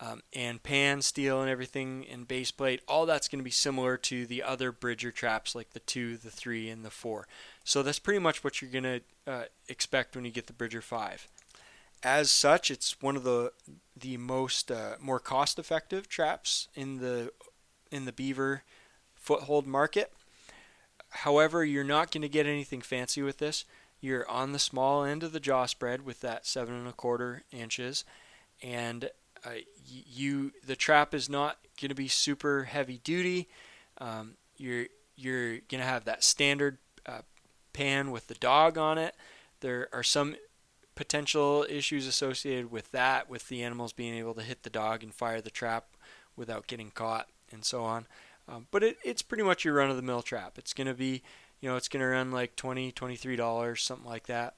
um, and pan steel and everything, and base plate. All that's going to be similar to the other Bridger traps like the two, the three, and the four. So that's pretty much what you're going to uh, expect when you get the Bridger 5. As such, it's one of the the most uh, more cost-effective traps in the in the beaver foothold market. However, you're not going to get anything fancy with this. You're on the small end of the jaw spread with that seven and a quarter inches, and uh, you the trap is not going to be super heavy duty. Um, you're you're going to have that standard uh, pan with the dog on it. There are some potential issues associated with that, with the animals being able to hit the dog and fire the trap without getting caught and so on. Um, but it, it's pretty much your run-of-the-mill trap. It's going to be, you know, it's going to run like 20 $23, something like that.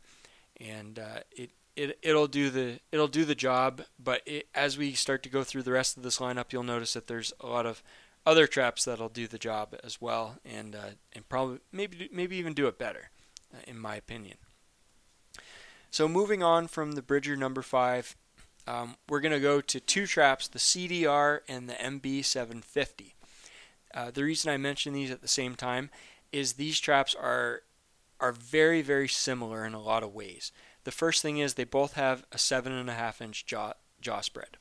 And uh, it, it, it'll do the it'll do the job, but it, as we start to go through the rest of this lineup, you'll notice that there's a lot of other traps that'll do the job as well, and uh, and probably maybe maybe even do it better, uh, in my opinion. So moving on from the Bridger number five, um, we're going to go to two traps, the CDR and the MB750. Uh, the reason I mention these at the same time is these traps are are very very similar in a lot of ways. The first thing is they both have a seven and a half inch jaw jaw spread.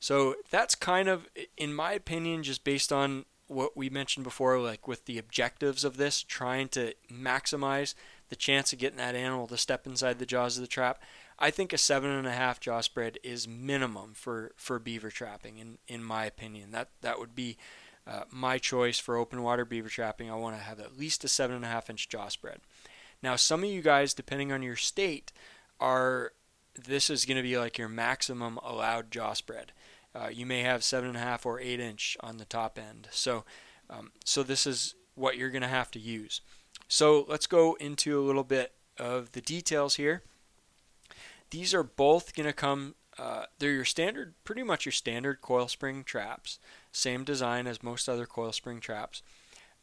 So that's kind of, in my opinion, just based on what we mentioned before, like with the objectives of this, trying to maximize the chance of getting that animal to step inside the jaws of the trap. I think a seven and a half jaw spread is minimum for, for beaver trapping, in, in my opinion. That that would be uh, my choice for open water beaver trapping. I want to have at least a seven and a half inch jaw spread. Now, some of you guys, depending on your state, are this is going to be like your maximum allowed jaw spread. Uh, you may have seven and a half or eight inch on the top end. So, um, so this is what you're going to have to use. So let's go into a little bit of the details here. These are both going to come. Uh, they're your standard, pretty much your standard coil spring traps. Same design as most other coil spring traps.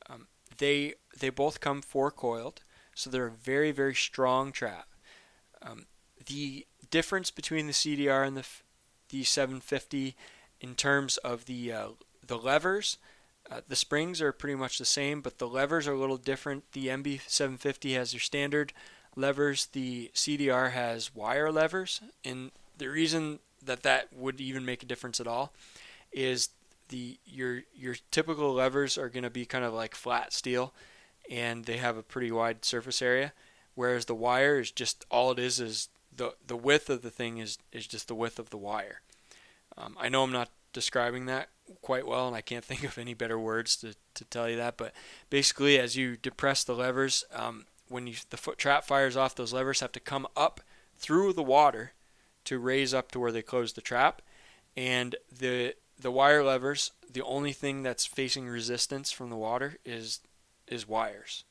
Um, they they both come four coiled, so they're a very very strong trap. Um, the difference between the CDR and the the 750 in terms of the uh, the levers. Uh, the springs are pretty much the same, but the levers are a little different. The MB750 has their standard levers. The CDR has wire levers, and the reason that that would even make a difference at all is the your your typical levers are going to be kind of like flat steel, and they have a pretty wide surface area, whereas the wire is just all it is is the the width of the thing is is just the width of the wire. Um, I know I'm not describing that quite well, and I can't think of any better words to, to tell you that. But basically, as you depress the levers, um, when you, the foot trap fires off, those levers have to come up through the water to raise up to where they close the trap, and the the wire levers. The only thing that's facing resistance from the water is is wires.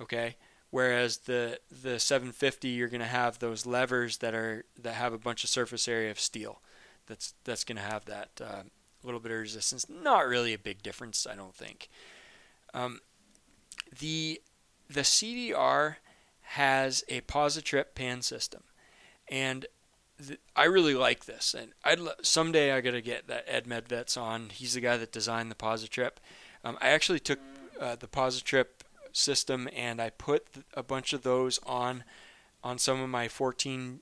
Okay, whereas the the 750 you're going to have those levers that are that have a bunch of surface area of steel that's that's going to have that uh, little bit of resistance not really a big difference i don't think um, the the cdr has a positrip pan system and th- I really like this, and I'd someday I gotta get that Ed Medvets on. He's the guy that designed the Positrip. Um, I actually took uh, the Positrip system and I put a bunch of those on on some of my 14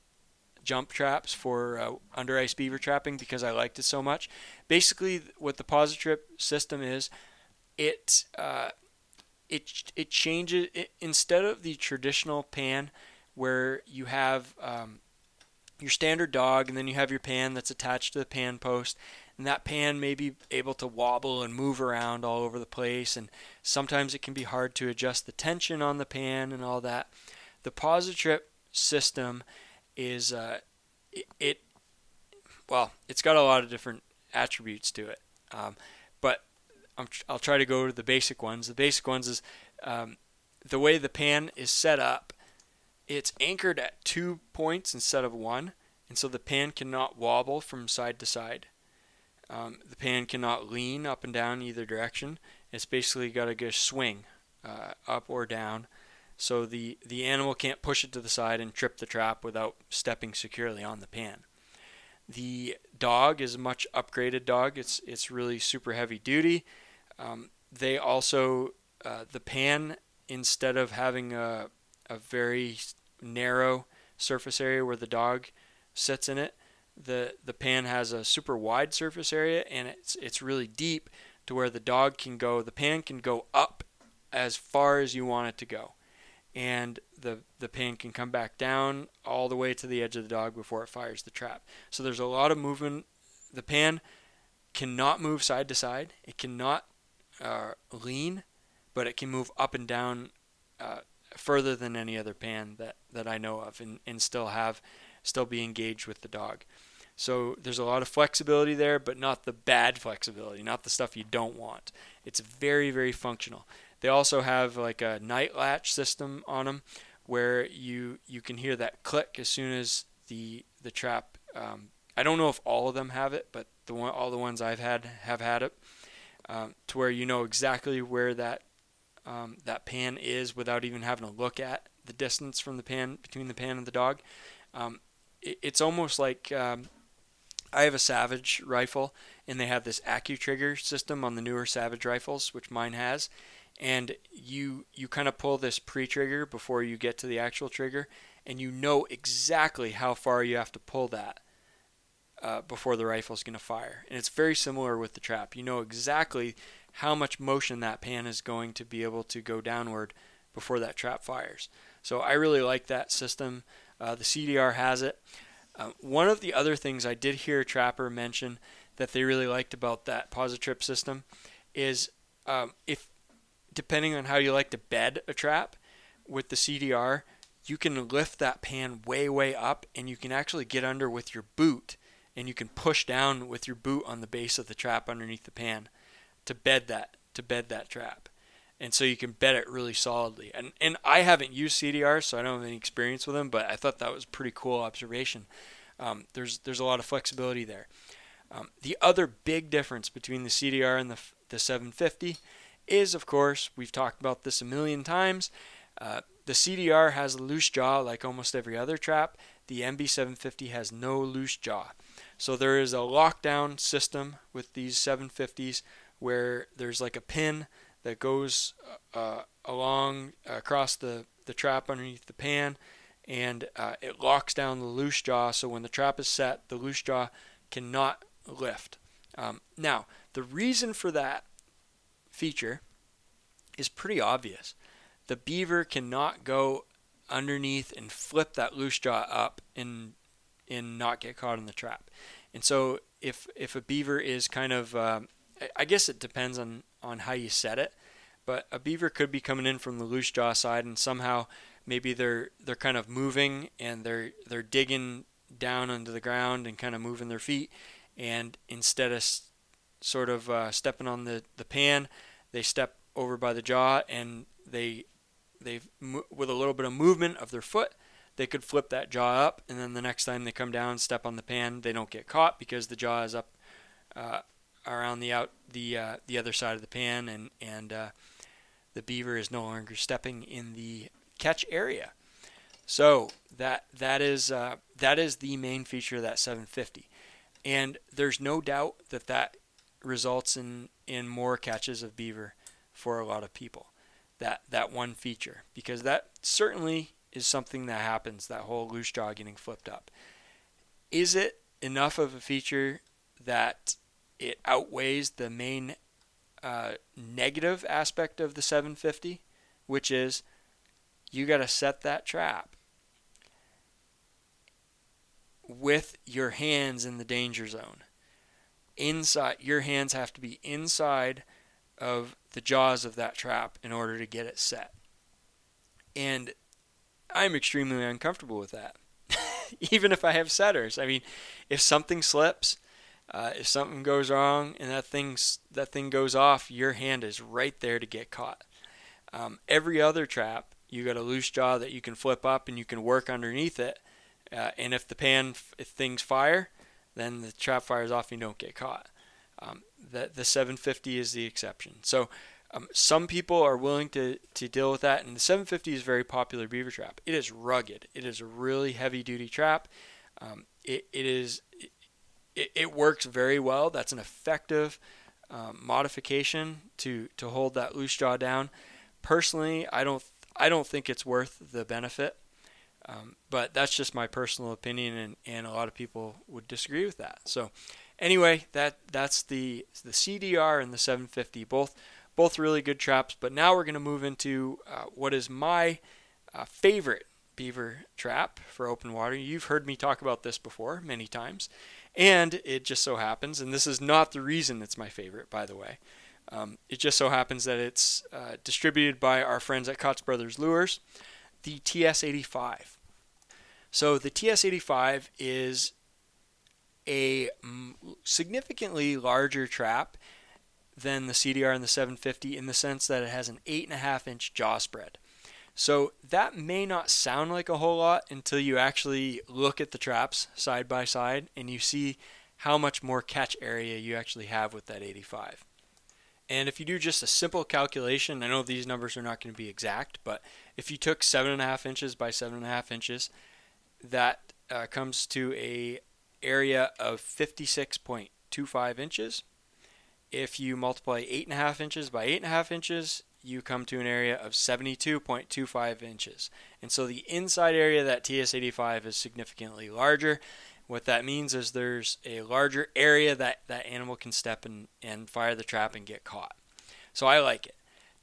jump traps for uh, under ice beaver trapping because I liked it so much. Basically, what the Positrip system is, it uh, it it changes it, instead of the traditional pan where you have um, your standard dog and then you have your pan that's attached to the pan post and that pan may be able to wobble and move around all over the place and sometimes it can be hard to adjust the tension on the pan and all that the positrip system is uh, it, it, well it's got a lot of different attributes to it um, but I'm, I'll try to go to the basic ones. The basic ones is um, the way the pan is set up. It's anchored at two points instead of one, and so the pan cannot wobble from side to side. Um, the pan cannot lean up and down either direction. It's basically got to go swing uh, up or down, so the the animal can't push it to the side and trip the trap without stepping securely on the pan. The dog is a much upgraded dog. It's it's really super heavy duty. Um, they also uh, the pan instead of having a a very narrow surface area where the dog sits in it, the the pan has a super wide surface area and it's it's really deep to where the dog can go. The pan can go up as far as you want it to go, and the the pan can come back down all the way to the edge of the dog before it fires the trap. So there's a lot of movement. The pan cannot move side to side. It cannot uh, lean, but it can move up and down uh, further than any other pan that, that I know of, and, and still have still be engaged with the dog. So there's a lot of flexibility there, but not the bad flexibility, not the stuff you don't want. It's very very functional. They also have like a night latch system on them, where you you can hear that click as soon as the the trap. Um, I don't know if all of them have it, but the one all the ones I've had have had it, um, to where you know exactly where that um, that pan is without even having to look at the distance from the pan between the pan and the dog. Um, it, it's almost like um, I have a Savage rifle, and they have this AccuTrigger system on the newer Savage rifles, which mine has, and you you kind of pull this pre-trigger before you get to the actual trigger, and you know exactly how far you have to pull that uh, before the rifle is going to fire. And it's very similar with the trap. You know exactly how much motion that pan is going to be able to go downward before that trap fires. So I really like that system. Uh, the CDR has it. Uh, one of the other things I did hear a trapper mention that they really liked about that Positrip system is um, if depending on how you like to bed a trap with the CDR, you can lift that pan way way up and you can actually get under with your boot and you can push down with your boot on the base of the trap underneath the pan to bed that to bed that trap and so you can bed it really solidly. And and I haven't used CDR, so I don't have any experience with them, but I thought that was pretty cool observation. Um, there's there's a lot of flexibility there. Um, the other big difference between the CDR and the the 750 is, of course, we've talked about this a million times. Uh, the CDR has a loose jaw like almost every other trap. The MB750 has no loose jaw. So there is a lockdown system with these 750s where there's like a pin that goes uh, along across the, the trap underneath the pan and uh, it locks down the loose jaw so when the trap is set the loose jaw cannot lift. Um, now the reason for that feature is pretty obvious. The beaver cannot go underneath and flip that loose jaw up and and not get caught in the trap. And so if if a beaver is kind of um, I guess it depends on on how you set it. But a beaver could be coming in from the loose jaw side, and somehow maybe they're they're kind of moving and they're they're digging down under the ground and kind of moving their feet, and instead of sort of uh, stepping on the the pan, they step over by the jaw and they they with a little bit of movement of their foot they could flip that jaw up and then the next time they come down step on the pan they don't get caught because the jaw is up uh, around the out the uh, the other side of the pan, and and uh, the beaver is no longer stepping in the catch area. So that that is uh, that is the main feature of that 750, and there's no doubt that that results in in more catches of beaver for a lot of people. That that one feature because that certainly is something that happens. That whole loose jaw getting flipped up. Is it enough of a feature that it outweighs the main uh, negative aspect of the 750, which is you got to set that trap with your hands in the danger zone. Inside, your hands have to be inside of the jaws of that trap in order to get it set. And I'm extremely uncomfortable with that. Even if I have setters. I mean, if something slips, Uh, if something goes wrong and that thing's that thing goes off, your hand is right there to get caught. Um, every other trap, you got a loose jaw that you can flip up and you can work underneath it. Uh, and if the pan, if things fire, then the trap fires off and you don't get caught. Um, the the 750 is the exception. So um, some people are willing to, to deal with that, and the 750 is a very popular beaver trap. It is rugged. It is a really heavy duty trap. Um, it, it is it, it works very well. That's an effective um, modification to to hold that loose jaw down. Personally, I don't I don't think it's worth the benefit, um, but that's just my personal opinion, and, and a lot of people would disagree with that. So, anyway, that that's the the CDR and the 750 both both really good traps. But now we're going to move into uh, what is my uh, favorite beaver trap for open water. You've heard me talk about this before many times, and it just so happens, and this is not the reason it's my favorite, by the way. Um, it just so happens that it's uh, distributed by our friends at Kaatz Brothers Lures, the TS85. So the TS85 is a significantly larger trap than the CDR and the 750 in the sense that it has an 8.5 inch jaw spread. So that may not sound like a whole lot until you actually look at the traps side by side and you see how much more catch area you actually have with that 85. And if you do just a simple calculation, I know these numbers are not going to be exact, but if you took 7.5 inches by 7.5 inches, that uh, comes to a area of 56.25 inches. If you multiply 8.5 inches by 8.5 inches, you come to an area of 72.25 inches. And so the inside area of that TS85 is significantly larger. What that means is there's a larger area that that animal can step in and fire the trap and get caught. So I like it.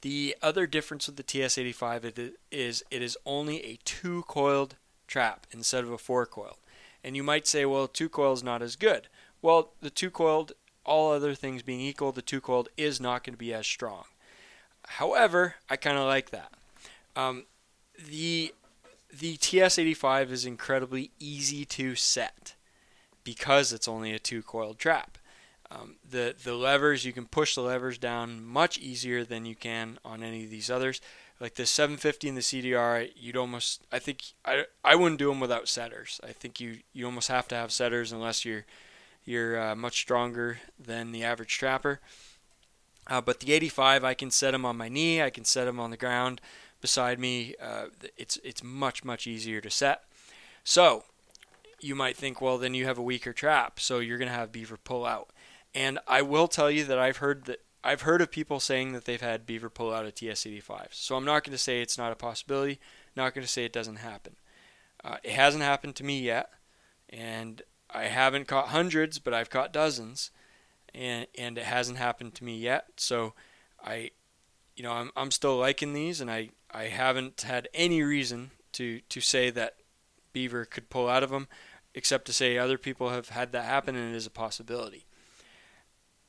The other difference with the TS85 is it is only a two coiled trap instead of a four coiled. And you might say, well, two coil is not as good. Well, the two coiled, all other things being equal, the two coiled is not going to be as strong. However, I kind of like that. Um, the the TS85 is incredibly easy to set because it's only a two coiled trap. Um, the the levers you can push the levers down much easier than you can on any of these others. Like the 750 and the CDR, you'd almost I think I I wouldn't do them without setters. I think you you almost have to have setters unless you're you're uh, much stronger than the average trapper. Uh, but the 85, I can set them on my knee. I can set them on the ground beside me. Uh, it's it's much much easier to set. So you might think, well, then you have a weaker trap, so you're going to have beaver pull out. And I will tell you that I've heard that I've heard of people saying that they've had beaver pull out of TS85. So I'm not going to say it's not a possibility. Not going to say it doesn't happen. Uh, it hasn't happened to me yet, and I haven't caught hundreds, but I've caught dozens and and it hasn't happened to me yet. So I, you know, I'm I'm still liking these, and I I haven't had any reason to to say that beaver could pull out of them, except to say other people have had that happen, and it is a possibility.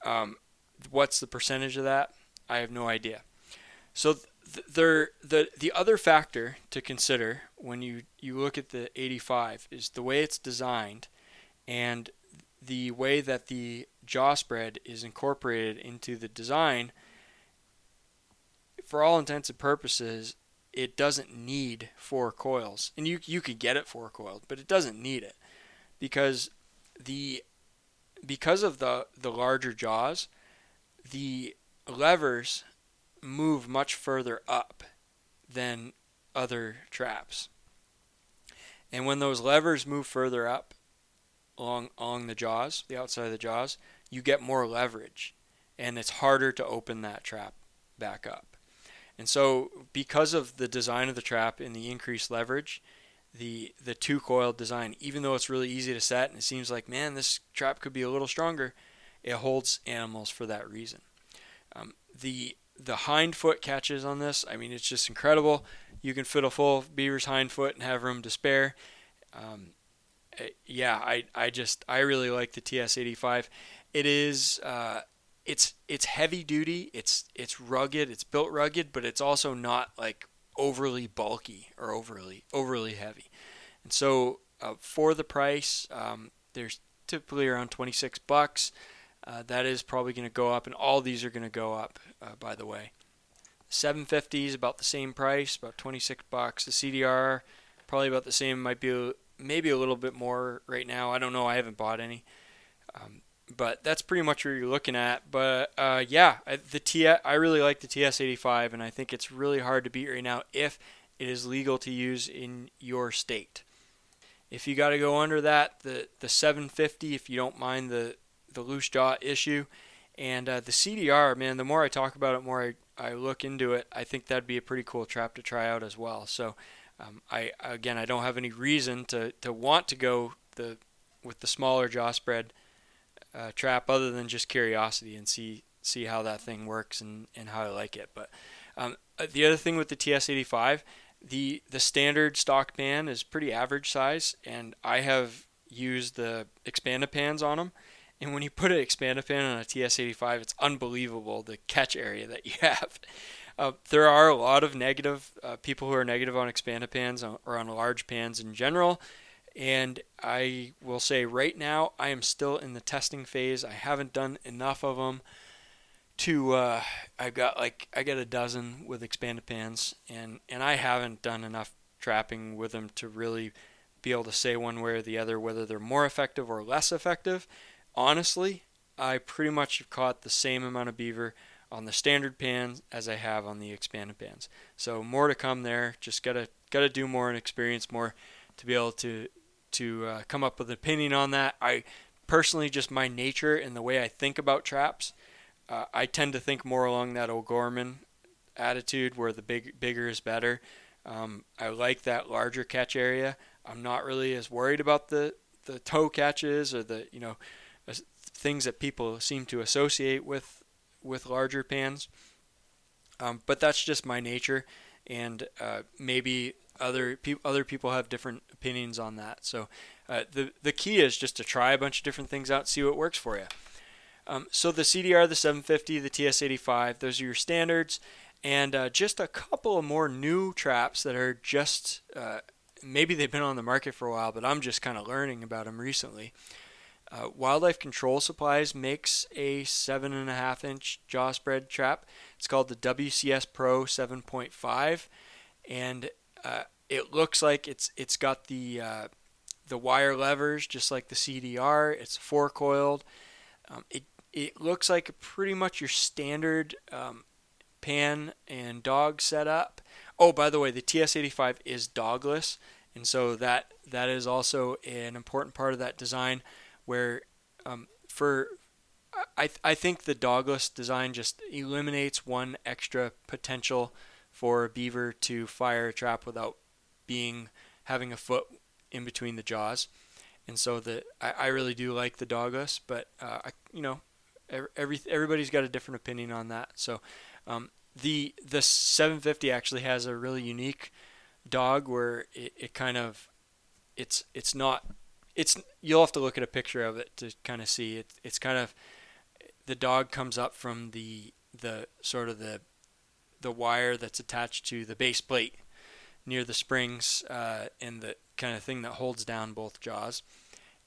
Um, what's the percentage of that? I have no idea. So th- there, the the other factor to consider when you you look at the 85 is the way it's designed, and the way that the jaw spread is incorporated into the design, for all intents and purposes, it doesn't need four coils. And you you could get it four coiled, but it doesn't need it because the because of the the larger jaws, the levers move much further up than other traps. And when those levers move further up along along the jaws, the outside of the jaws, you get more leverage and it's harder to open that trap back up. And so, because of the design of the trap and the increased leverage, the the two coil design, even though it's really easy to set and it seems like, man, this trap could be a little stronger, it holds animals for that reason. Um, the the hind foot catches on this, I mean, it's just incredible. You can fit a full beaver's hind foot and have room to spare. Um, eh, yeah, I, I just I really like the TS85. It is uh, it's it's heavy duty. It's it's rugged. It's built rugged, but it's also not like overly bulky or overly overly heavy. And so uh, for the price, um, there's typically around 26 bucks. Uh, that is probably going to go up, and all these are going to go up. Uh, by the way, 750 is about the same price, about 26 bucks. The CDR probably about the same. Might be maybe a little bit more right now. I don't know. I haven't bought any. Um, but that's pretty much what you're looking at. But uh, yeah, the T I really like the TS85, and I think it's really hard to beat right now if it is legal to use in your state. If you got to go under that, the the 750, if you don't mind the the loose jaw issue, and uh, the CDR, man, the more I talk about it, more I, I look into it. I think that'd be a pretty cool trap to try out as well. So, um, I again, I don't have any reason to to want to go the with the smaller jaw spread uh, trap other than just curiosity and see see how that thing works and, and how I like it. But um, uh, the other thing with the TS85, the the standard stock pan is pretty average size, and I have used the Expand-A-Pans on them. And when you put an Expand-A-Pan on a TS85, it's unbelievable the catch area that you have. Uh, there are a lot of negative uh, people who are negative on Expand-A-Pans or on large pans in general. And I will say right now, I am still in the testing phase. I haven't done enough of them to. Uh, I've got like I got a dozen with Expand-A-Pans, and and I haven't done enough trapping with them to really be able to say one way or the other whether they're more effective or less effective. Honestly, I pretty much have caught the same amount of beaver on the standard pans as I have on the Expand-A-Pans. So more to come there. Just gotta gotta do more and experience more to be able to to uh, come up with an opinion on that. I personally, just my nature and the way I think about traps, uh, I tend to think more along that O'Gorman attitude where the big bigger is better. Um, I like that larger catch area. I'm not really as worried about the the toe catches or the you know things that people seem to associate with with larger pans. Um, but that's just my nature, and uh, maybe other pe- other people have different opinions on that. So uh, the the key is just to try a bunch of different things out, see what works for you. Um, so the CDR, the 750, the TS85, those are your standards, and uh, just a couple of more new traps that are just uh, maybe they've been on the market for a while, but I'm just kind of learning about them recently. Uh, Wildlife Control Supplies makes a seven and a half inch jaw spread trap. It's called the WCS Pro 7.5, and uh, it looks like it's it's got the uh, the wire levers just like the CDR. It's four coiled. Um, it it looks like pretty much your standard um, pan and dog setup. Oh, by the way, the TS85 is dogless, and so that that is also an important part of that design. Where um, for I I think the dogless design just eliminates one extra potential for a beaver to fire a trap without being having a foot in between the jaws. And so the I, I really do like the dogless, but uh, I, you know, every everybody's got a different opinion on that. So um, the the 750 actually has a really unique dog where it, it kind of it's it's not it's you'll have to look at a picture of it to kind of see it. It's kind of the dog comes up from the the sort of the the wire that's attached to the base plate near the springs uh, and the kind of thing that holds down both jaws.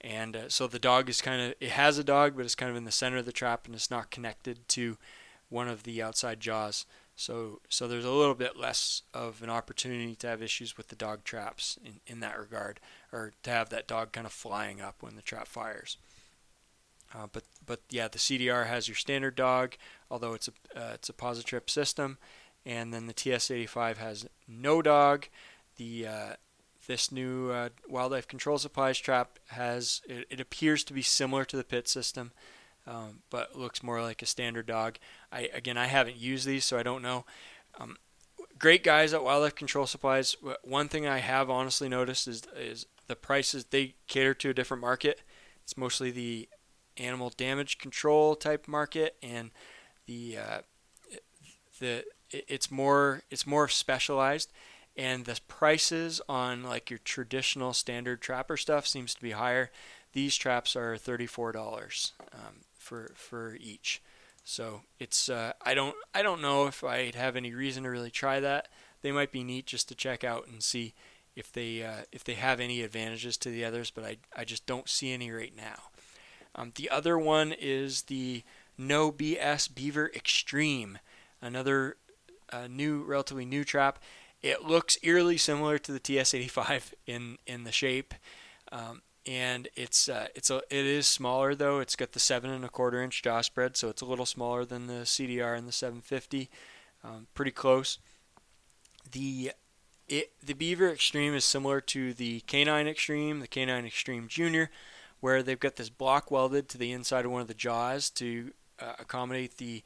And uh, so the dog is kind of, it has a dog, but it's kind of in the center of the trap and it's not connected to one of the outside jaws. So, so there's a little bit less of an opportunity to have issues with the dog traps in, in that regard, or to have that dog kind of flying up when the trap fires. Uh, but but yeah, the CDR has your standard dog, although it's a uh, it's a Positrip system, and then the TS85 has no dog. The uh, this new uh, wildlife control supplies trap has it, it, appears to be similar to the pit system, um, but looks more like a standard dog. I again I haven't used these, so I don't know. Um, great guys at Wildlife Control Supplies. One thing I have honestly noticed is is the prices they cater to a different market. It's mostly the animal damage control type market and the uh, the it's more it's more specialized. And the prices on like your traditional standard trapper stuff seems to be higher. These traps are $34 um, for for each. So it's uh, I don't I don't know if I'd have any reason to really try that. They might be neat just to check out and see if they uh, if they have any advantages to the others but I, I just don't see any right now. Um, the other one is the No BS Beaver Extreme, another uh, new, relatively new trap. It looks eerily similar to the TS85 in in the shape, um, and it's uh, it's a it is smaller though. It's got the seven and a quarter inch jaw spread, so it's a little smaller than the CDR and the 750. Um, pretty close. The it, the Beaver Extreme is similar to the K9 Extreme, the K9 Extreme Junior, where they've got this block welded to the inside of one of the jaws to uh, accommodate the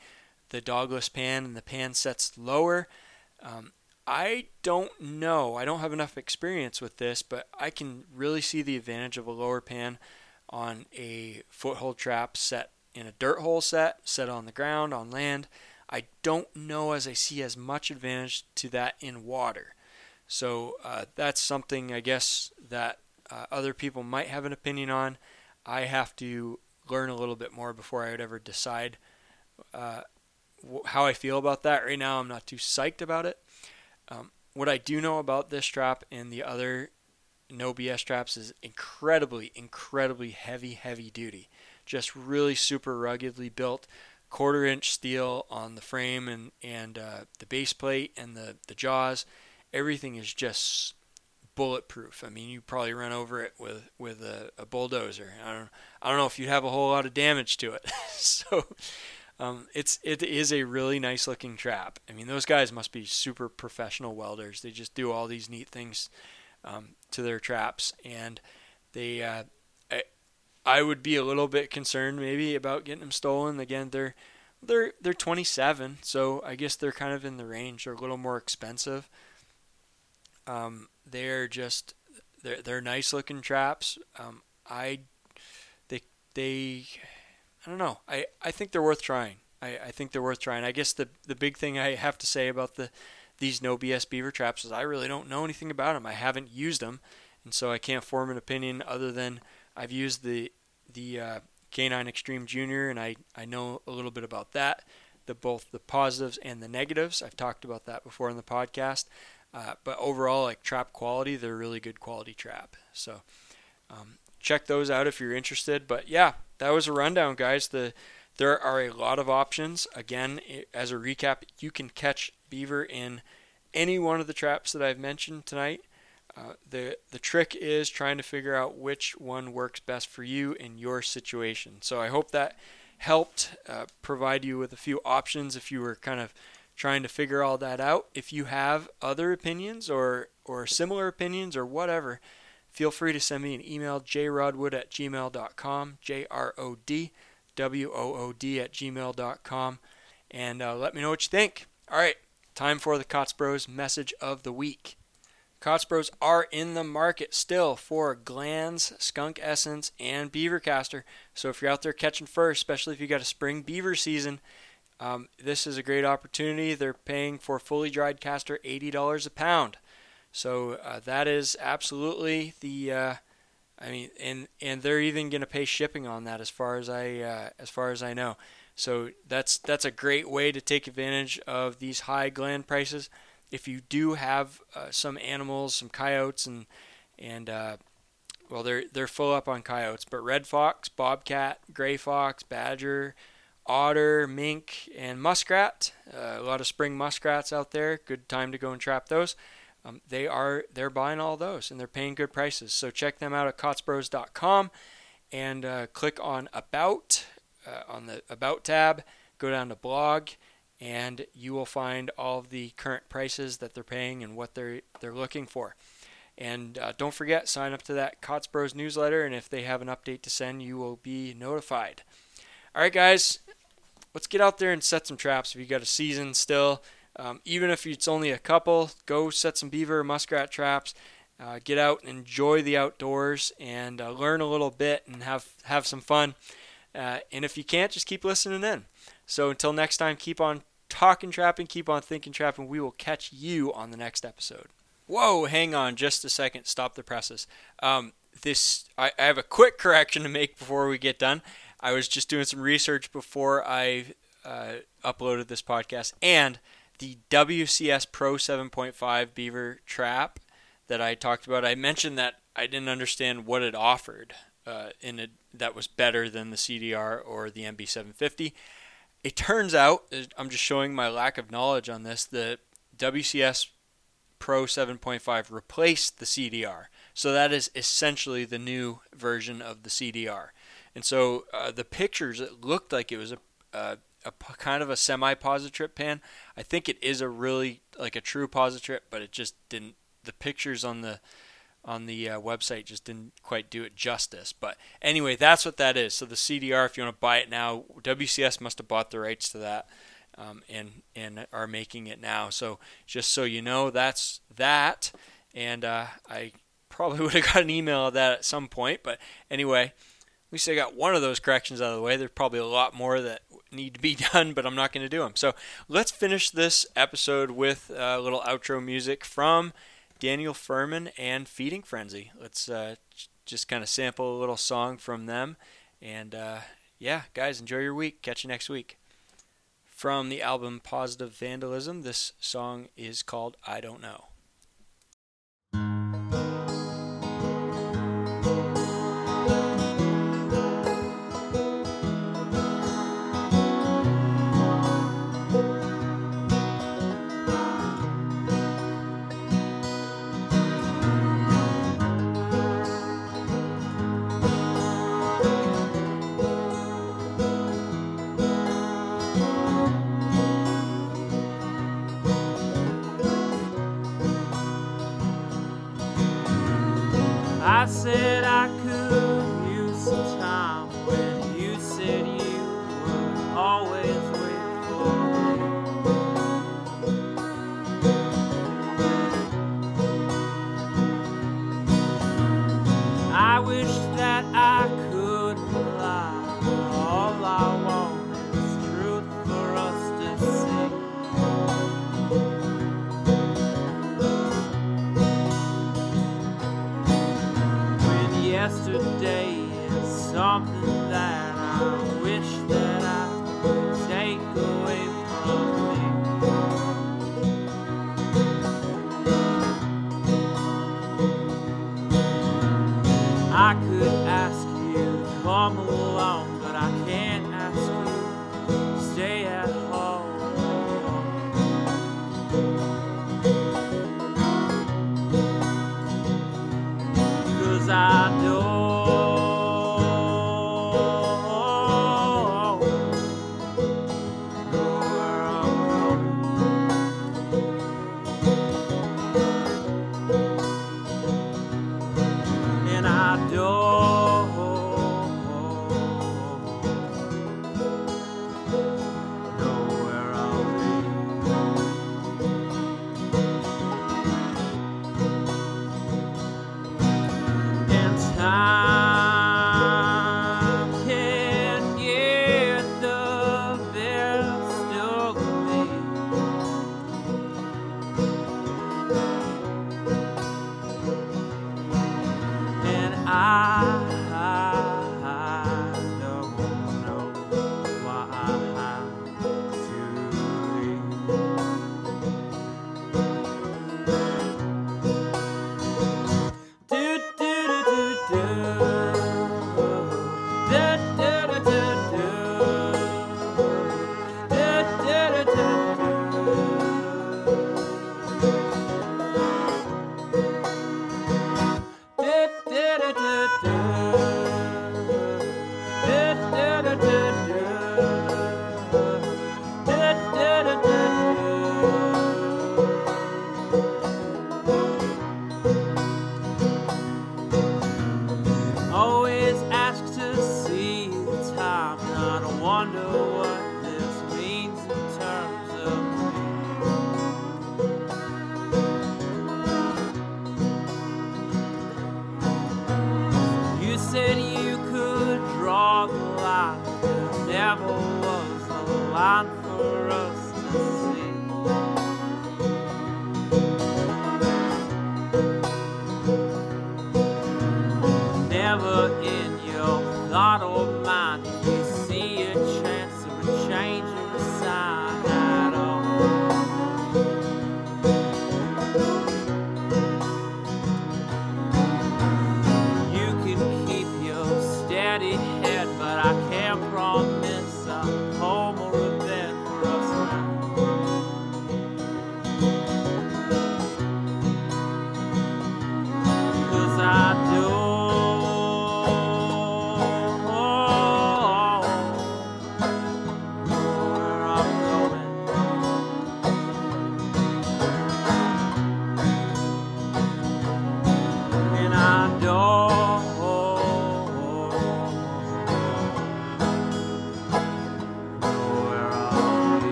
the dogless pan, and the pan sets lower. Um, I don't know. I don't have enough experience with this, but I can really see the advantage of a lower pan on a foothold trap set in a dirt hole set, set on the ground, on land. I don't know as I see as much advantage to that in water. So uh, that's something I guess that uh, other people might have an opinion on. I have to learn a little bit more before I would ever decide uh, how I feel about that. Right now, I'm not too psyched about it. Um, what I do know about this strap and the other no BS straps is incredibly, incredibly heavy, heavy duty. Just really super ruggedly built. Quarter inch steel on the frame and, and uh, the base plate and the, the jaws. Everything is just bulletproof. I mean, you probably run over it with with a, a bulldozer. I don't I don't know if you'd have a whole lot of damage to it. so um, it's it is a really nice looking trap. I mean, those guys must be super professional welders. They just do all these neat things um, to their traps, and they. Uh, I, I would be a little bit concerned maybe about getting them stolen. Again, they're they're they're 27, so I guess they're kind of in the range. They're a little more expensive. Um, they're just they're they're nice looking traps. Um, I they they I don't know. I, I think they're worth trying. I, I think they're worth trying. I guess the the big thing I have to say about the these no BS beaver traps is I really don't know anything about them. I haven't used them, and so I can't form an opinion other than I've used the the uh, K9 Extreme Junior, and I I know a little bit about that. The both the positives and the negatives. I've talked about that before in the podcast. Uh, but overall, like trap quality, they're really good quality trap. So um, check those out if you're interested. But yeah, that was a rundown, guys. The there are a lot of options. Again, as a recap, you can catch beaver in any one of the traps that I've mentioned tonight. Uh, the the trick is trying to figure out which one works best for you in your situation. So I hope that helped uh, provide you with a few options if you were kind of trying to figure all that out. If you have other opinions or or similar opinions or whatever, feel free to send me an email, jrodwood at gmail.com, J R O D W O O D at gmail.com, and uh, let me know what you think. All right, time for the Kaatz Bros message of the week. Kaatz Bros are in the market still for Glands, Skunk Essence, and Beaver Castor. So if you're out there catching fur, especially if you got a spring beaver season, um, this is a great opportunity. They're paying for fully dried castor $80 a pound. So uh, that is absolutely the. Uh, I mean, and and they're even going to pay shipping on that, as far as I uh, as far as I know. So that's that's a great way to take advantage of these high gland prices. If you do have uh, some animals, some coyotes, and and uh, well, they're they're full up on coyotes, but red fox, bobcat, gray fox, badger, otter, mink, and muskrat. Uh, a lot of spring muskrats out there. Good time to go and trap those um, they are they're buying all those and they're paying good prices. So check them out at kaatzbros.com and uh, click on about uh, on the about tab. Go down to blog and you will find all the current prices that they're paying and what they're they're looking for. And uh, don't forget, sign up to that Kaatz Bros newsletter, and if they have an update to send, you will be notified. All right, guys, let's get out there and set some traps. If you got a season still, um, even if it's only a couple, go set some beaver muskrat traps. Uh, get out and enjoy the outdoors and uh, learn a little bit and have have some fun. Uh, and if you can't, just keep listening in. So until next time, keep on talking trapping, keep on thinking trapping. We will catch you on the next episode. Whoa, hang on just a second. Stop the presses. Um, this I, I have a quick correction to make before we get done. I was just doing some research before I uh, uploaded this podcast, and the WCS Pro 7.5 Beaver trap that I talked about, I mentioned that I didn't understand what it offered. uh, in a, that was better than the CDR or the MB750. It turns out, uh, I'm just showing my lack of knowledge on this, the WCS Pro 7.5 replaced the CDR. So that is essentially the new version of the CDR. And so uh, the pictures, it looked like it was a, a, a kind of a semi-positrip pan. I think it is a really like a true positrip, but it just didn't. The pictures on the on the uh, website just didn't quite do it justice. But anyway, that's what that is. So the CDR, if you want to buy it now, WCS must have bought the rights to that. Um, and and are making it now. So just so you know, that's that. And uh, I probably would have got an email of that at some point. But anyway, at least I got one of those corrections out of the way. There's probably a lot more that need to be done, but I'm not going to do them. So let's finish this episode with a little outro music from Daniel Firmin and Feeding Frenzy. Let's uh, just kind of sample a little song from them. And uh, yeah, guys, enjoy your week. Catch you next week. From the album Positive Vandalism, this song is called I Don't Know.